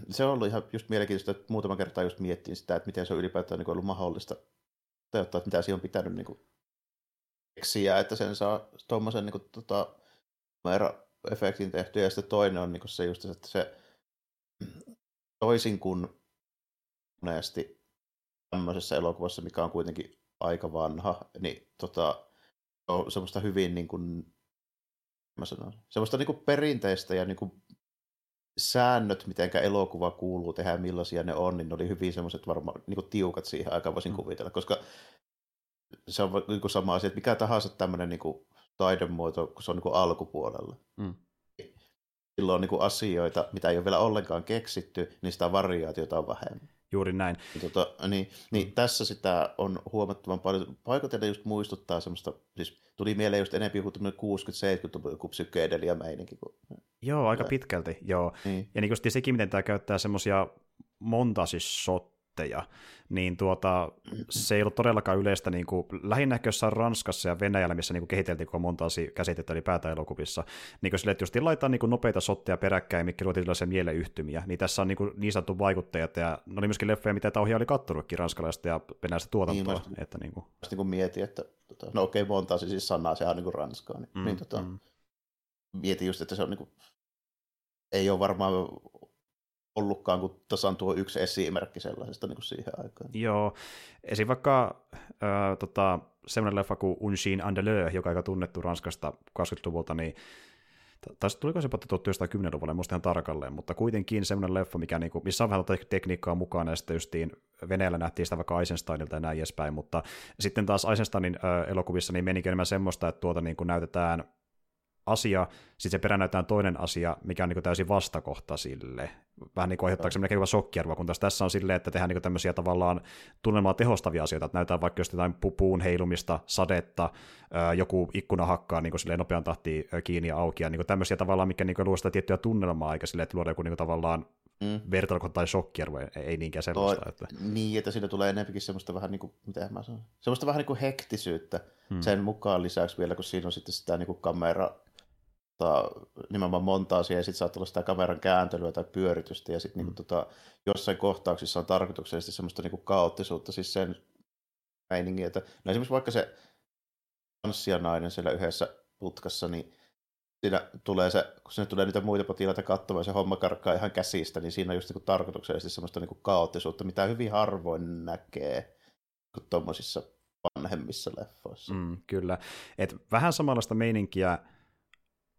Speaker 2: se on ollut ihan just mielenkiintoista, että muutama kertaa just miettin sitä, että miten se on ylipäätään niin ollut mahdollista toteuttaa, että mitä siihen on pitänyt niin keksiä, että sen saa tuommoisen niin tota, efektin tehtyä, ja sitten toinen on niin kuin se just, että se toisin kuin monesti tämmöisessä elokuvassa, mikä on kuitenkin aika vanha, niin tota, on semmoista hyvin niin kuin, mä sanon, semmoista niin kuin perinteistä ja niin kuin säännöt, miten elokuva kuuluu tehdä ja millaisia ne on, niin ne oli hyvin semmoiset varmaan niin kuin tiukat siihen aikaan voisin
Speaker 1: Mm.
Speaker 2: kuvitella, koska se on niin kuin sama asia, että mikä tahansa tämmöinen niin kuin taidemuoto, kun se on niin kuin alkupuolella.
Speaker 1: Mm.
Speaker 2: Silloin on niin kuin asioita, mitä ei ole vielä ollenkaan keksitty, niin sitä variaatiota on vähemmän.
Speaker 1: Juuri näin.
Speaker 2: Niin, tota, niin, niin mm. tässä sitä on huomattavan paljon. Paikoitellen just muistuttaa semmoista, siis tuli mieleen just enemmän joku 60-70 joku psykedelia meininki. Kun,
Speaker 1: Joo, aika
Speaker 2: Kyllä.
Speaker 1: pitkälti, joo.
Speaker 2: niin.
Speaker 1: Ja niin kuin sekin, miten tämä käyttää semmoisia montasisotteja, niin tuota, se ei ollut todellakaan yleistä, niin kuin, lähinnä jossain Ranskassa ja Venäjällä, missä niin kuin kehiteltiin koko montasi käsitettä ylipäätään elokuvissa, niin kuin sille, että just laitetaan niin kuin nopeita sotteja peräkkäin, mitkä luotiin sellaisia mieleyhtymiä, niin tässä on niin, kuin niin sanottu vaikuttajat, ja ne oli myöskin leffoja, mitä tämä ohjaaja oli kattonutkin ranskalaista ja venäläistä tuotantoa.
Speaker 2: Niin,
Speaker 1: Niin, että niin kuin,
Speaker 2: Sitten kun mietin, että tota, no okei, monta se siis sanaa, sehän on niin kuin ranskaa. Niin, mm, niin tota, mm. mietin just, että se on niin kuin, ei ole varmaan ollutkaan kuin tasan tuo yksi esimerkki sellaisesta niin kuin siihen aikaan.
Speaker 1: Joo, esim. vaikka äh, tota, semmoinen leffa kuin Un Chien Andaleux, joka on aika tunnettu Ranskasta 20-luvulta, niin tai tuliko se 1910-luvulle, muista ihan tarkalleen, mutta kuitenkin semmoinen leffa, mikä, niinku, missä on vähän tek- tekniikkaa mukana, ja sitten justiin Venäjällä nähtiin sitä vaikka Eisensteinilta ja näin edespäin, mutta sitten taas Eisensteinin ö, elokuvissa niin menikin enemmän semmoista, että tuota niin kuin näytetään asia, sitten se perään näytetään toinen asia, mikä on niin kuin täysin vastakohta sille. Vähän niin kuin aiheuttaako se melkein shokkiarvoa, kun taas tässä on silleen, että tehdään niin kuin tämmöisiä tavallaan tunnelmaa tehostavia asioita, että näytetään vaikka just jotain pu- puun heilumista, sadetta, joku ikkuna hakkaa niin kuin nopean tahtiin kiinni ja auki, ja niin kuin tämmöisiä tavallaan, mikä niin kuin luo sitä tiettyä tunnelmaa, eikä silleen, että luodaan joku niin kuin tavallaan
Speaker 2: Mm.
Speaker 1: vertailukohta tai shokkiarvo, ei, ei niinkään sellaista.
Speaker 2: Toi-
Speaker 1: Että,
Speaker 2: Niin, että siinä tulee enemmänkin semmoista vähän niin kuin, mitä mä sanon, semmoista vähän niin kuin hektisyyttä
Speaker 1: Hmm.
Speaker 2: sen mukaan lisäksi vielä, kun siinä on sitten sitä niin kuin kamera, tota, nimenomaan montaasia ja sitten saattaa olla sitä kameran kääntelyä tai pyöritystä ja sitten
Speaker 1: Hmm.
Speaker 2: niin kuin, tota, jossain kohtauksissa on tarkoituksellisesti semmoista niin kuin kaoottisuutta, siis sen meiningiä, että no esimerkiksi vaikka se tanssijanainen siellä yhdessä putkassa, niin siinä tulee se, kun sinne tulee niitä muita potilaita katsomaan, se homma karkkaa ihan käsistä, niin siinä on just niin kuin tarkoituksellisesti semmoista niin kuin kaoottisuutta, mitä hyvin harvoin näkee tuommoisissa vanhemmissa leffoissa. Mm.
Speaker 1: mm, kyllä. Et vähän samanlaista meininkiä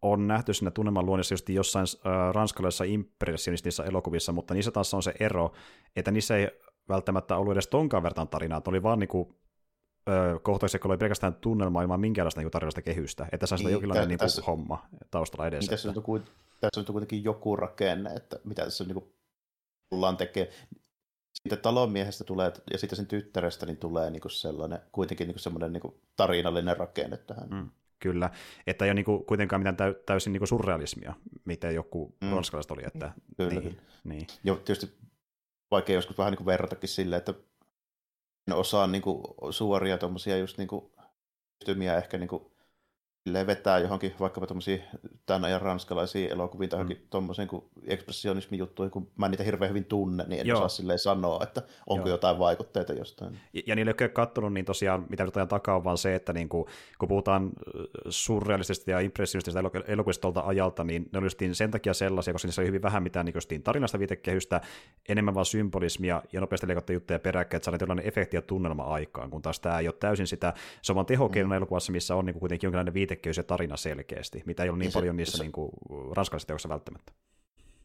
Speaker 1: on nähty siinä tunnelman luonnissa just jossain äh, ranskalaisissa impressionistisissa elokuvissa, mutta niissä taas on se ero, että niissä ei välttämättä ollut edes tonkaan vertaan tarinaa, että oli vaan niinku kohtauksia, kun oli pelkästään tunnelmaa ilman minkäänlaista niinku tarinallista kehystä, että tässä on
Speaker 2: Niin,
Speaker 1: niin, jonkinlainen
Speaker 2: tä-
Speaker 1: niinku,
Speaker 2: tässä-
Speaker 1: homma taustalla edessä.
Speaker 2: Niin tässä, on, tässä on kuitenkin joku rakenne, että mitä tässä niin kuin, tullaan tekemään. Sitten talonmiehestä tulee, ja sitten sen tyttärestä niin tulee niin kuin sellainen, kuitenkin niin kuin semmoinen niin kuin tarinallinen rakenne tähän.
Speaker 1: Mm, kyllä, että ei ole niinku kuitenkaan mitään täy- täysin niinku surrealismia, mitä joku
Speaker 2: Mm.
Speaker 1: ranskalaiset oli. Että,
Speaker 2: Kyllä,
Speaker 1: niin,
Speaker 2: kyllä.
Speaker 1: niin.
Speaker 2: Ja tietysti vaikea joskus vähän niin kuin verratakin silleen, että en osaa niin kuin suoria tuommoisia just niin kuin yhtymiä ehkä niin kuin vetää johonkin vaikkapa tuommoisia tämän ajan ranskalaisia elokuviin tai johonkin mm. tuommoisen kuin ekspressionismin juttuihin, kun mä niitä hirveän hyvin tunne, niin en Joo. osaa silleen sanoa, että onko Joo. jotain vaikutteita jostain.
Speaker 1: Ja, ja niille, jotka ei katsonut, niin tosiaan mitä nyt ajan takaa on vaan se, että niin kuin, kun puhutaan surrealistista ja impressionistista elokuvista tuolta ajalta, niin ne oli sen takia sellaisia, koska niissä oli hyvin vähän mitään niin tarinasta viitekehystä, enemmän vaan symbolismia ja nopeasti leikattuja juttuja peräkkäin, että saadaan tällainen efekti ja tunnelma aikaan, kun taas tämä ei ole täysin sitä, se on vaan tehokeinona mm. elokuvassa, missä on niin kuin kuitenkin jonkinlainen viitekehys ja tarina selkeästi, mitä ei ole niin, niin paljon niissä se, niin kuin, ranskalaisissa teoksissa välttämättä.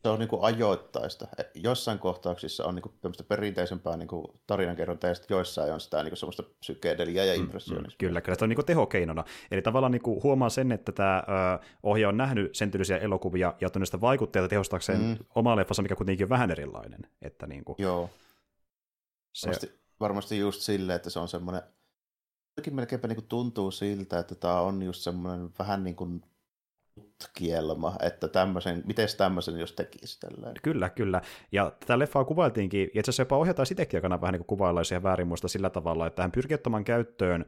Speaker 2: Se on niin kuin ajoittaista. E, jossain kohtauksissa on niin kuin perinteisempää niin kuin tarinankerrontaa, ja sitten joissain on sitä niin kuin semmoista psykedelia ja impressionismia. Mm,
Speaker 1: kyllä, kyllä, se on niin kuin tehokeinona. Eli tavallaan niin kuin huomaa sen, että tämä ö, ohjaaja on nähnyt sen tyylisiä elokuvia ja ottanut sitä vaikutteita tehostakseen mm. omaa leffansa, mikä kuitenkin on vähän erilainen. Että niin kuin,
Speaker 2: Joo. Se... Varmasti, varmasti just silleen, että se on semmoinen jotenkin melkeinpä niin kuin tuntuu siltä, että tämä on just semmoinen vähän niin kuin kielma, että tämmöisen, miten tämmöisen jos tekisi tällä.
Speaker 1: Kyllä, kyllä. Ja tätä leffaa kuvailtiinkin, ja itse asiassa jopa ohjataan sitäkin aikana vähän niin kuin kuvaillaan väärin muista sillä tavalla, että hän pyrkii ottamaan käyttöön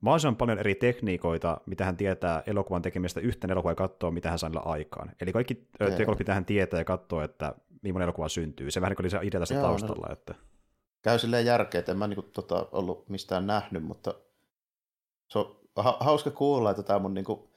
Speaker 1: mahdollisimman paljon eri tekniikoita, mitä hän tietää elokuvan tekemistä yhteen elokuvaan ja katsoa, mitä hän saa aikaan. Eli kaikki teknologiat pitää hän tietää ja katsoa, että millainen elokuva syntyy. Se vähän niin kuin oli se idea tässä Joo, taustalla. No. Että...
Speaker 2: Käy silleen järkeä, että en mä niin kuin, tota, ollut mistään nähnyt, mutta se on hauska kuulla, että tämä mun niinku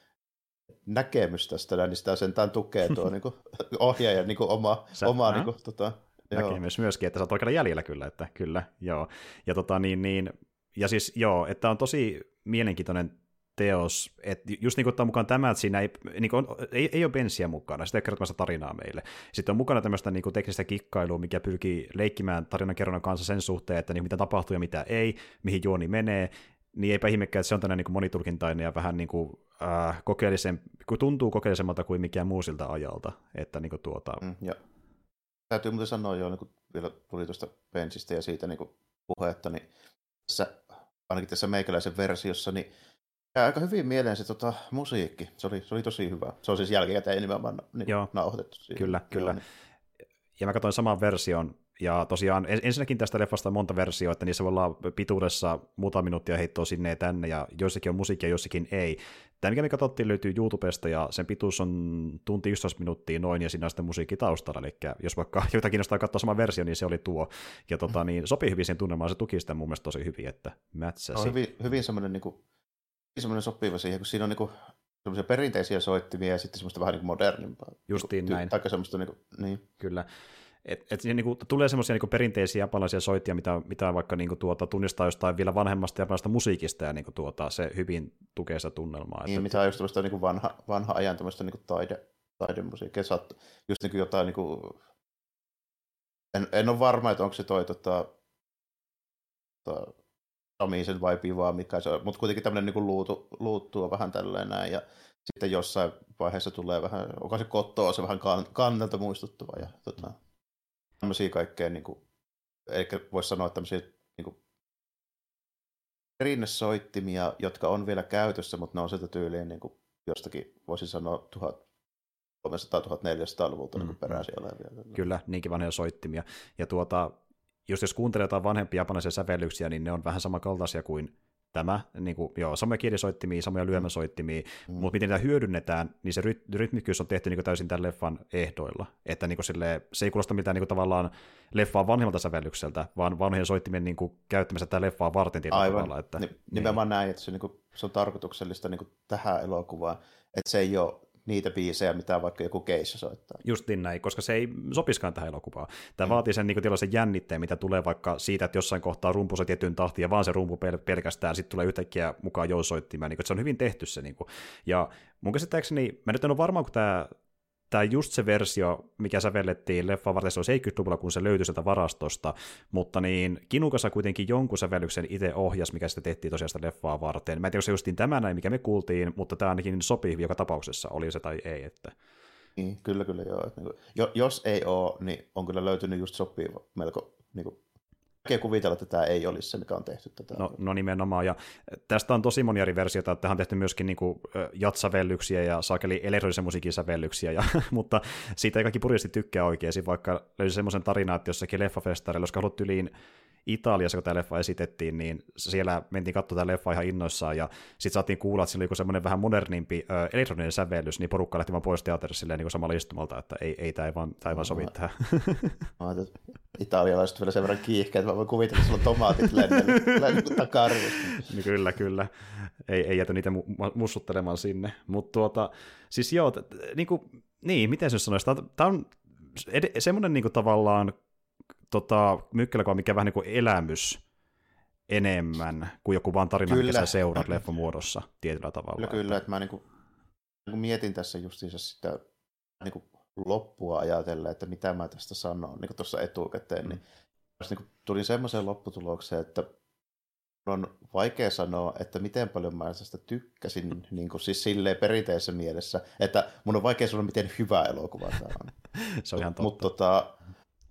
Speaker 2: näkemys tästä, niin sitä sentään tukee tuo niinku ohjaaja niinku oma, Sä, oma niinku, tota,
Speaker 1: näkemys myöskin, että sä oot oikealla jäljellä kyllä, että kyllä, joo. Ja, tota, niin, niin, ja siis joo, että on tosi mielenkiintoinen teos, että just niin kuin ottaa mukaan tämä, että siinä ei, niin kuin on, ei, ei ole bensiä mukana, sitä ei kertomassa tarinaa meille. Sitten on mukana tämmöistä niin kuin teknistä kikkailua, mikä pyrkii leikkimään tarinankerronnan kanssa sen suhteen, että niin mitä tapahtuu ja mitä ei, mihin juoni menee, niin eipä ihmekään, että se on tämmöinen niin monitulkintainen ja vähän niin kuin, äh, kokeellisen, kun tuntuu kokeellisemmalta kuin mikään muu siltä ajalta. Että niin kuin tuota... Mm,
Speaker 2: ja. Täytyy muuten sanoa jo, niin vielä tuli tuosta pensistä ja siitä niin kuin puhetta, niin tässä, ainakin tässä meikäläisen versiossa, niin aika hyvin mieleen se tota, musiikki. Se oli, se oli tosi hyvä. Se on siis jälkikäteen nimenomaan niin, Joo. nauhoitettu.
Speaker 1: Siihen. Kyllä, kyllä. Joo, niin. Ja mä katsoin saman version ja tosiaan ensinnäkin tästä leffasta on monta versioa, että niissä voi olla pituudessa muutama minuuttia heittoa sinne ja tänne, ja joissakin on musiikkia, joissakin ei. Tämä, mikä me katsottiin, löytyy YouTubesta, ja sen pituus on tunti 11 minuuttia noin, ja siinä on sitten musiikki taustalla, eli jos vaikka jotakin kiinnostaa katsoa sama versio, niin se oli tuo. Ja tota, niin, sopii hyvin siihen tunnelmaan, se tuki sitä mun mielestä tosi hyvin, että mätsäsi.
Speaker 2: On hyvin, hyvin semmoinen, niin kuin, semmoinen sopiva siihen, kun siinä on niin kuin, semmoisia perinteisiä soittimia ja sitten semmoista vähän niin kuin modernimpaa.
Speaker 1: Justiin niin näin.
Speaker 2: Tai semmoista, niin kuin, niin.
Speaker 1: Kyllä. Et, et niinku, tulee semmoisia niinku perinteisiä japanilaisia soittia, mitä, mitä vaikka niinku, tuota, tunnistaa jostain vielä vanhemmasta japanilaisesta musiikista, ja niinku, tuota, se hyvin tukee sitä tunnelmaa.
Speaker 2: Niin, että, mitä on just tämmöistä niinku vanha, vanha ajan tämmöistä niinku taide, taidemusiikkia. Saat just niinku jotain, niinku, en, en ole varma, että onko se toi tota, tota, Samisen vai Pivaa, mikä se on, mutta kuitenkin tämmöinen niinku luutu, luuttuu vähän tälleen näin, ja sitten jossain vaiheessa tulee vähän, onko se kottoa, se vähän kannelta muistuttava, ja tota, tämmöisiä kaikkea, niin kuin, eli voisi sanoa tämmöisiä niin kuin, perinnesoittimia, jotka on vielä käytössä, mutta ne on sieltä tyyliin niin kuin, jostakin, voisin sanoa, 1300-1400-luvulta niin mm, niin peräisin olevia.
Speaker 1: Kyllä, niinkin vanhoja soittimia. Ja tuota, jos, jos kuuntelee jotain vanhempia japanilaisia sävellyksiä, niin ne on vähän samankaltaisia kuin tämä, niin kuin, joo, samoja kielisoittimia, samoja lyömäsoittimia, mm. mutta miten niitä hyödynnetään, niin se ryt- rytmikkyys on tehty niin kuin täysin tämän leffan ehdoilla. Että niin kuin sille, se ei kuulosta mitään niin kuin tavallaan leffaa vanhemmalta sävellykseltä, vaan vanhojen soittimien niin kuin, käyttämistä tätä leffaa varten
Speaker 2: Aivan. tavalla. Että, niin. Nimenomaan näin, että se, niin kuin, se on tarkoituksellista niin kuin tähän elokuvaan, että se ei ole niitä biisejä, mitä vaikka joku keissa soittaa.
Speaker 1: Justin näin, koska se ei sopiskaan tähän elokuvaan. Tämä mm. vaatii sen niin kuin, jännitteen, mitä tulee vaikka siitä, että jossain kohtaa rumpu se tiettyyn tahtiin ja vaan se rumpu pel- pelkästään, sitten tulee yhtäkkiä mukaan jousoittimeen, niin kuin, että se on hyvin tehty se. Niin kuin. Ja mun käsittääkseni, mä nyt en ole varma, kun tämä tämä just se versio, mikä sävellettiin leffa varten, se oli 70-luvulla, kun se löytyi sieltä varastosta, mutta niin Kinukassa kuitenkin jonkun sävellyksen itse ohjas, mikä sitten tehtiin tosiaan sitä leffaa varten. Mä en tiedä, onko se justiin tämä näin, mikä me kuultiin, mutta tämä ainakin sopii joka tapauksessa, oli se tai ei. Että...
Speaker 2: Niin, kyllä, kyllä joo. Niin kuin, jos ei ole, niin on kyllä löytynyt just sopiva melko niin kuin vaikea kuvitella, että tämä ei olisi se, mikä on tehty tätä.
Speaker 1: No, no nimenomaan, ja tästä on tosi monia eri versioita, että on tehty myöskin niin kuin, jatsavellyksiä ja saakeli elektronisen musiikin sävellyksiä, ja, mutta siitä ei kaikki purjasti tykkää oikein, vaikka löysi semmoisen tarinan, että jossakin leffafestareilla, koska haluat yliin Italiassa, kun tämä leffa esitettiin, niin siellä mentiin katsomaan tämä leffa ihan innoissaan, ja sitten saatiin kuulla, että sillä oli semmoinen vähän modernimpi ö, elektroninen sävellys, niin porukka lähti vaan pois teatterissa silleen niin samalla istumalta, että ei, ei tämä ei vaan, tämä ei vaan sovi tähän.
Speaker 2: Italialaiset vielä sen verran kiihkeä, että mä voin kuvitella, että sulla on tomaatit lennellä takaa
Speaker 1: niin kyllä, kyllä. Ei, ei jätä niitä mu- mussuttelemaan sinne. Mutta tuota, siis joo, t- niin, kuin, niin, miten se sanoisi, tämä on ed- semmoinen niin kuin, tavallaan tota, mykkäläkuva, mikä vähän niin kuin elämys enemmän kuin joku vaan tarina, kyllä. mikä sä seuraat leffan muodossa tietyllä tavalla.
Speaker 2: Kyllä, kyllä, että mä niin kuin, niin kuin mietin tässä justiinsa sitä niin kuin loppua ajatella, että mitä mä tästä sanon niin tuossa etukäteen, mm. niin, niin kuin tulin semmoiseen lopputulokseen, että on vaikea sanoa, että miten paljon mä tästä tykkäsin, niin kuin siis silleen perinteisessä mielessä, että mun on vaikea sanoa, miten hyvä elokuva tämä on.
Speaker 1: Se on ihan totta.
Speaker 2: Mutta tota,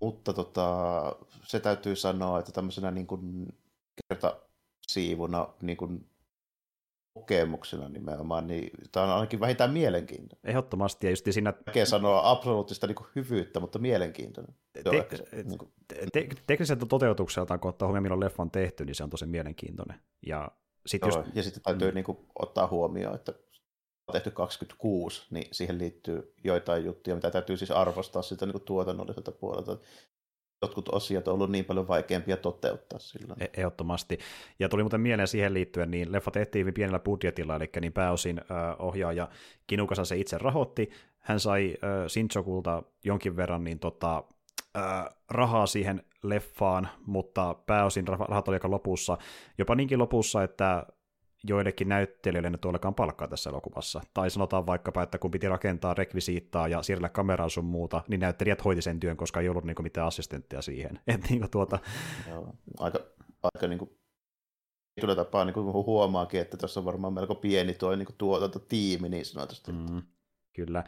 Speaker 2: mutta tota, se täytyy sanoa, että tämmöisenä niin kuin kertasiivuna niin kuin kokemuksena nimenomaan, niin tämä on ainakin vähintään mielenkiintoinen.
Speaker 1: Ehdottomasti, ja just siinä...
Speaker 2: Vaikea sanoa absoluuttista niin kuin hyvyyttä, mutta mielenkiintoinen. Te-
Speaker 1: niin kuin... te- tekniseltä toteutukseltaan, kun ottaa huomioon, milloin leffa on tehty, niin se on tosi mielenkiintoinen. Ja, sit
Speaker 2: Joo, just... ja sitten täytyy mm. niin kuin, ottaa huomioon, että on tehty 26, niin siihen liittyy joitain juttuja, mitä täytyy siis arvostaa sitä niin tuotannolliselta puolelta. Jotkut osiot on ollut niin paljon vaikeampia toteuttaa sillä.
Speaker 1: E- ehdottomasti. Ja tuli muuten mieleen siihen liittyen, niin leffa tehtiin hyvin pienellä budjetilla, eli niin pääosin äh, ohjaaja Kinukasa se itse rahoitti. Hän sai äh, Sinchokulta jonkin verran niin tota, rahaa siihen leffaan, mutta pääosin rahat oli aika lopussa. Jopa niinkin lopussa, että joillekin näyttelijöille nyt olekaan palkkaa tässä elokuvassa. Tai sanotaan vaikkapa, että kun piti rakentaa rekvisiittaa ja siirrellä kameraa sun muuta, niin näyttelijät hoiti sen työn, koska ei ollut niinku mitään assistenttia siihen. Et niinku tuota...
Speaker 2: Joo, aika, aika niinku kyllä tapaa niin huomaakin, että tässä on varmaan melko pieni tuo niin tuotantotiimi niin sanotusti. Mm,
Speaker 1: kyllä.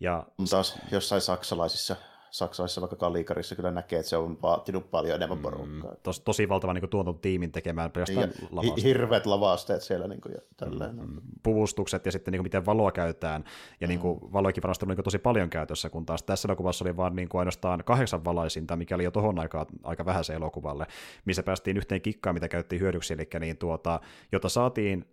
Speaker 1: Ja...
Speaker 2: Taas jossain saksalaisissa Saksassa vaikka Kalikarissa kyllä näkee, että se on vaatinut paljon enemmän mm, porukkaa. Mm,
Speaker 1: tos, tosi valtava niin tuotantotiimin tekemään pelkästään
Speaker 2: lavasta. Hirveät lavasteet siellä niin kuin, ja tälleen. Mm, mm,
Speaker 1: puvustukset ja sitten niin kuin, miten valoa käytetään. Ja mm. niin kuin, valoikin varmasti on niin kuin, tosi paljon käytössä, kun taas tässä elokuvassa oli vain niin kuin, ainoastaan kahdeksan valaisinta, mikä oli jo tohon aikaan aika vähän se elokuvalle, missä päästiin yhteen kikkaan, mitä käytettiin hyödyksi, eli niin, tuota, jota saatiin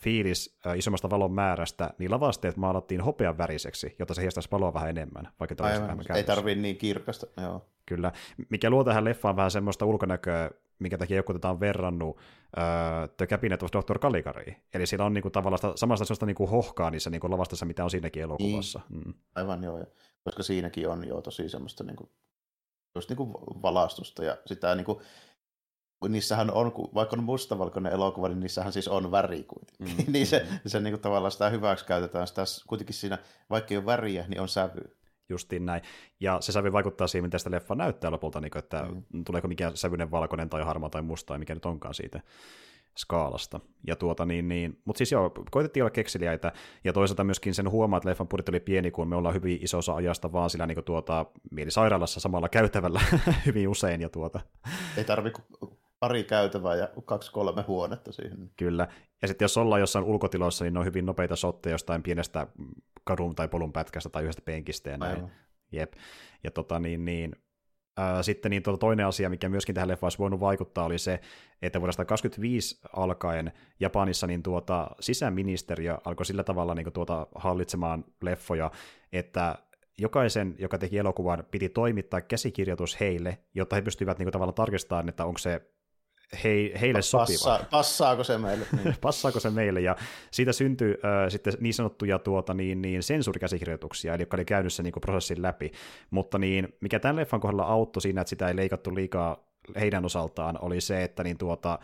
Speaker 1: fiilis äh, isommasta valon määrästä, niin lavasteet maalattiin hopean väriseksi, jotta se hiestäisi valoa vähän enemmän, vaikka tämä
Speaker 2: Aivan, ei tarvitse niin kirkasta. Joo.
Speaker 1: Kyllä, mikä luo tähän leffaan vähän semmoista ulkonäköä, minkä takia joku tätä on verrannut uh, The Cabinet of Dr. Caligari. Eli siellä on niinku tavallaan samasta sellaista niinku hohkaa niissä niinku lavastassa, mitä on siinäkin elokuvassa.
Speaker 2: Niin. Mm. Aivan joo, koska siinäkin on jo tosi semmoista niinku, just niinku valastusta ja sitä niinku, niissähän on, vaikka on mustavalkoinen elokuva, niin niissähän siis on väri kuitenkin. Mm. niin se, se niin kuin tavallaan sitä hyväksi käytetään. Sitä kuitenkin siinä, vaikka ei ole väriä, niin on sävy.
Speaker 1: Justiin näin. Ja se sävy vaikuttaa siihen, miten sitä leffa näyttää lopulta, niin kuin, että mm. tuleeko mikään sävyinen valkoinen tai harmaa tai musta tai mikä nyt onkaan siitä skaalasta. Ja tuota niin, niin. Mutta siis joo, koitettiin olla kekseliäitä, ja toisaalta myöskin sen huomaa, että leffan budjetti oli pieni, kun me ollaan hyvin isossa ajasta vaan sillä niin tuota, mielisairaalassa samalla käytävällä hyvin usein. Ja tuota.
Speaker 2: Ei tarvi pari käytävää ja kaksi-kolme huonetta siihen.
Speaker 1: Kyllä. Ja sitten jos ollaan jossain ulkotiloissa, niin ne on hyvin nopeita sotteja jostain pienestä kadun tai polun pätkästä tai yhdestä penkistä ja näin. Aivan. Jep. Ja tota niin, niin Ää, sitten niin tuota toinen asia, mikä myöskin tähän leffaan olisi voinut vaikuttaa, oli se, että vuodesta 2025 alkaen Japanissa niin tuota, sisäministeriö alkoi sillä tavalla niin tuota, hallitsemaan leffoja, että jokaisen, joka teki elokuvan, piti toimittaa käsikirjoitus heille, jotta he pystyivät niin kuin, tavallaan tarkistamaan, että onko se hei, heille sopiva. Passa,
Speaker 2: passaako se meille?
Speaker 1: Niin. passaako se meille, ja siitä syntyi äh, sitten niin sanottuja tuota, niin, niin sensuurikäsikirjoituksia, eli jotka oli käynyt sen niin kuin, prosessin läpi, mutta niin, mikä tämän leffan kohdalla auttoi siinä, että sitä ei leikattu liikaa heidän osaltaan, oli se, että niin tuota,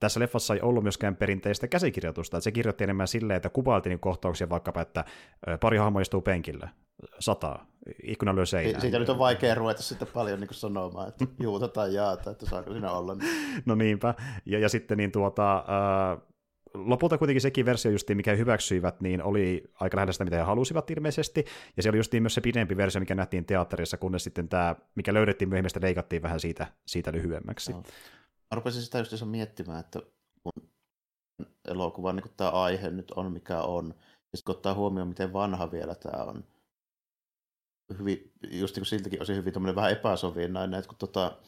Speaker 1: tässä leffassa ei ollut myöskään perinteistä käsikirjoitusta, että se kirjoitti enemmän silleen, että kuvailtiin kohtauksia vaikkapa, että pari hahmoa istuu penkillä, sataa, ikkuna lyö seinään.
Speaker 2: Siitä nyt on vaikea ruveta sitten paljon niin sanomaan, että juuta tai jaata, että saako siinä olla.
Speaker 1: no niinpä, ja, ja sitten niin tuota, äh, lopulta kuitenkin sekin versio, justiin, mikä hyväksyivät, niin oli aika lähellä sitä, mitä he halusivat ilmeisesti, ja se oli justiin myös se pidempi versio, mikä nähtiin teatterissa, kunnes sitten tämä, mikä löydettiin myöhemmin, sitä leikattiin vähän siitä, siitä lyhyemmäksi. No.
Speaker 2: Mä rupesin sitä just miettimään, että kun elokuvan niin tämä aihe nyt on mikä on, ja sitten kun ottaa huomioon, miten vanha vielä tämä on, hyvin, just niin siltäkin osin hyvin vähän epäsovinnainen, että kun tota,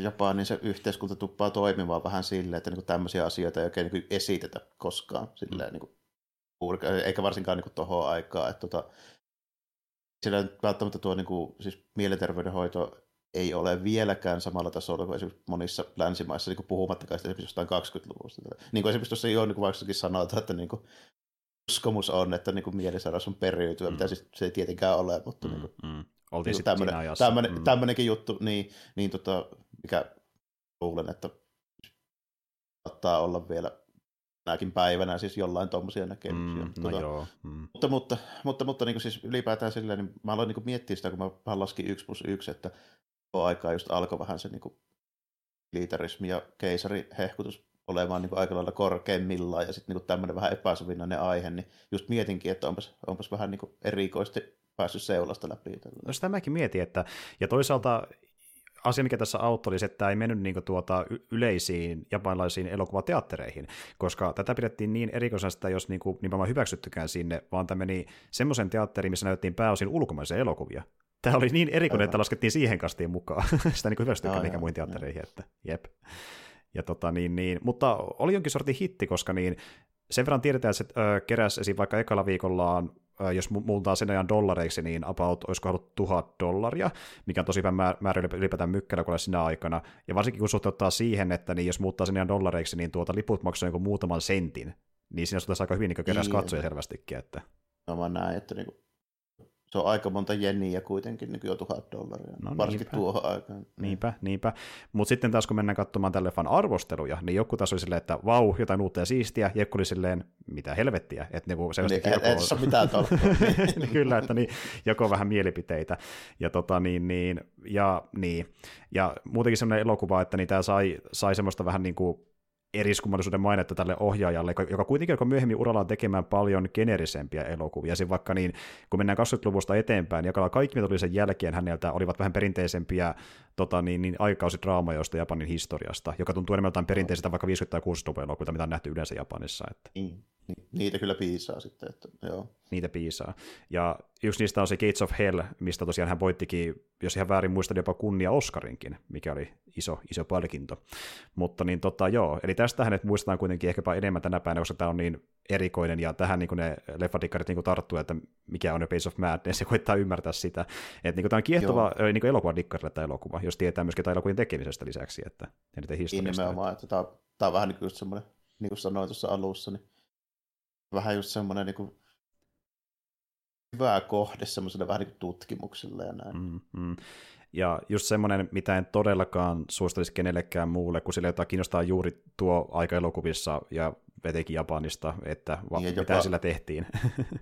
Speaker 2: Japanin se yhteiskunta tuppaa toimimaan vähän silleen, että niin tämmöisiä asioita ei oikein niin esitetä koskaan. Silleen, niin kuin, eikä varsinkaan niin tuohon aikaan. Että, tota, sillä välttämättä tuo niin kuin, siis mielenterveydenhoito ei ole vieläkään samalla tasolla kuin esimerkiksi monissa länsimaissa, niin kuin puhumattakaan esimerkiksi jostain 20-luvusta. Niin kuin esimerkiksi tuossa jo niin kuin sanotaan, että niin kuin, uskomus on, että niin kuin mielisairaus on periytyä, mm. mitä siis se ei tietenkään ole, mutta mm, niin kuin, mm.
Speaker 1: Oltiin
Speaker 2: niin tämmönen, tämmönen, mm. tämmöinenkin juttu, niin, niin tota, mikä luulen, että saattaa olla vielä tänäkin päivänä siis jollain tuommoisia näkemyksiä.
Speaker 1: Mm, no tota, joo. Mm.
Speaker 2: Mutta, mutta, mutta, mutta niin kuin siis ylipäätään silleen, niin mä aloin niin kuin miettiä sitä, kun mä vähän laskin 1 plus 1, että aikaa just alkoi vähän se niin kuin liitarismi ja keisarihehkutus olemaan niin kuin aika lailla korkeimmillaan ja sitten niin tämmöinen vähän epäsovinnainen aihe, niin just mietinkin, että onpas, onpas vähän niin kuin erikoisesti päässyt seulasta läpi.
Speaker 1: No sitä mäkin mietin, että ja toisaalta asia, mikä tässä auttoi, oli se, että ei mennyt niin tuota yleisiin japanilaisiin elokuvateattereihin, koska tätä pidettiin niin erikoisesta, jos niin kuin, nimenomaan hyväksyttykään sinne, vaan tämä meni semmoisen teatteriin, missä näytettiin pääosin ulkomaisia elokuvia. Tämä oli niin erikoinen, että laskettiin siihen kastiin mukaan. Sitä niin hyväksyttykään mikä muihin teattereihin, että jep. Ja tota, niin, niin, mutta oli jonkin sortin hitti, koska niin, sen verran tiedetään, että se keräsi esim. vaikka ekalla viikollaan jos muuntaa sen ajan dollareiksi, niin about olisiko ollut tuhat dollaria, mikä on tosi hyvä määrä ylipäätään mykkällä sinä aikana. Ja varsinkin kun suhteuttaa siihen, että niin jos muuttaa sen ajan dollareiksi, niin tuota liput maksaa jonkun muutaman sentin, niin siinä suhteessa aika hyvin niin keräsi niin. katsoja selvästikin. Että...
Speaker 2: No mä näen, että niin se on aika monta jeniä kuitenkin, niin jo tuhat dollaria, no, varsinkin niinpä. tuohon aikaan.
Speaker 1: Niinpä, niinpä. Mutta sitten taas kun mennään katsomaan tälle fan arvosteluja, niin joku taas oli silleen, että vau, jotain uutta ja siistiä, Jekku oli silleen, mitä helvettiä, että niinku
Speaker 2: selvästi niin, joko... Et, et mitään
Speaker 1: niin, Kyllä, että niin, joko vähän mielipiteitä. Ja, tota, niin, niin, ja, niin. ja muutenkin sellainen elokuva, että niin tämä sai, sai semmoista vähän niin kuin eriskummallisuuden mainetta tälle ohjaajalle, joka kuitenkin alkoi myöhemmin urallaan tekemään paljon geneerisempiä elokuvia. Siinä vaikka niin, kun mennään 20-luvusta eteenpäin, ja kaikki, mitä tuli sen jälkeen häneltä, olivat vähän perinteisempiä tota, niin, niin aikakausidraamajoista Japanin historiasta, joka tuntuu enemmän jotain perinteiseltä vaikka 50- tai 60-luvun elokuvia, mitä on nähty yleensä Japanissa. Että.
Speaker 2: Niin, niitä kyllä piisaa sitten. Että, joo.
Speaker 1: Niitä piisaa. Ja yksi niistä on se Gates of Hell, mistä tosiaan hän voittikin, jos ihan väärin muistan, jopa kunnia Oscarinkin, mikä oli iso, iso palkinto. Mutta niin tota, joo, eli tästä hänet muistetaan kuitenkin ehkäpä enemmän tänä päivänä, koska tämä on niin erikoinen, ja tähän niin ne leffadikkarit niin tarttuu, että mikä on jo Pace of Madness, ja koittaa ymmärtää sitä. Että niin tämä on kiehtova niin elokuvadikkarille tämä elokuva, jos tietää myöskin tämän elokuvan tekemisestä lisäksi, että ja niiden historiasta.
Speaker 2: Nimenomaan, että tämä, tämä on vähän niin kuin semmoinen, niin kuin sanoin tuossa alussa, niin vähän just semmoinen niin kuin hyvä kohde semmoiselle vähän niin tutkimukselle ja näin.
Speaker 1: Mm, mm. Ja just semmoinen, mitä en todellakaan suosittelisi kenellekään muulle, kun sille jotain kiinnostaa juuri tuo aika elokuvissa ja etenkin Japanista, että va- niin, mitä jopa, sillä tehtiin.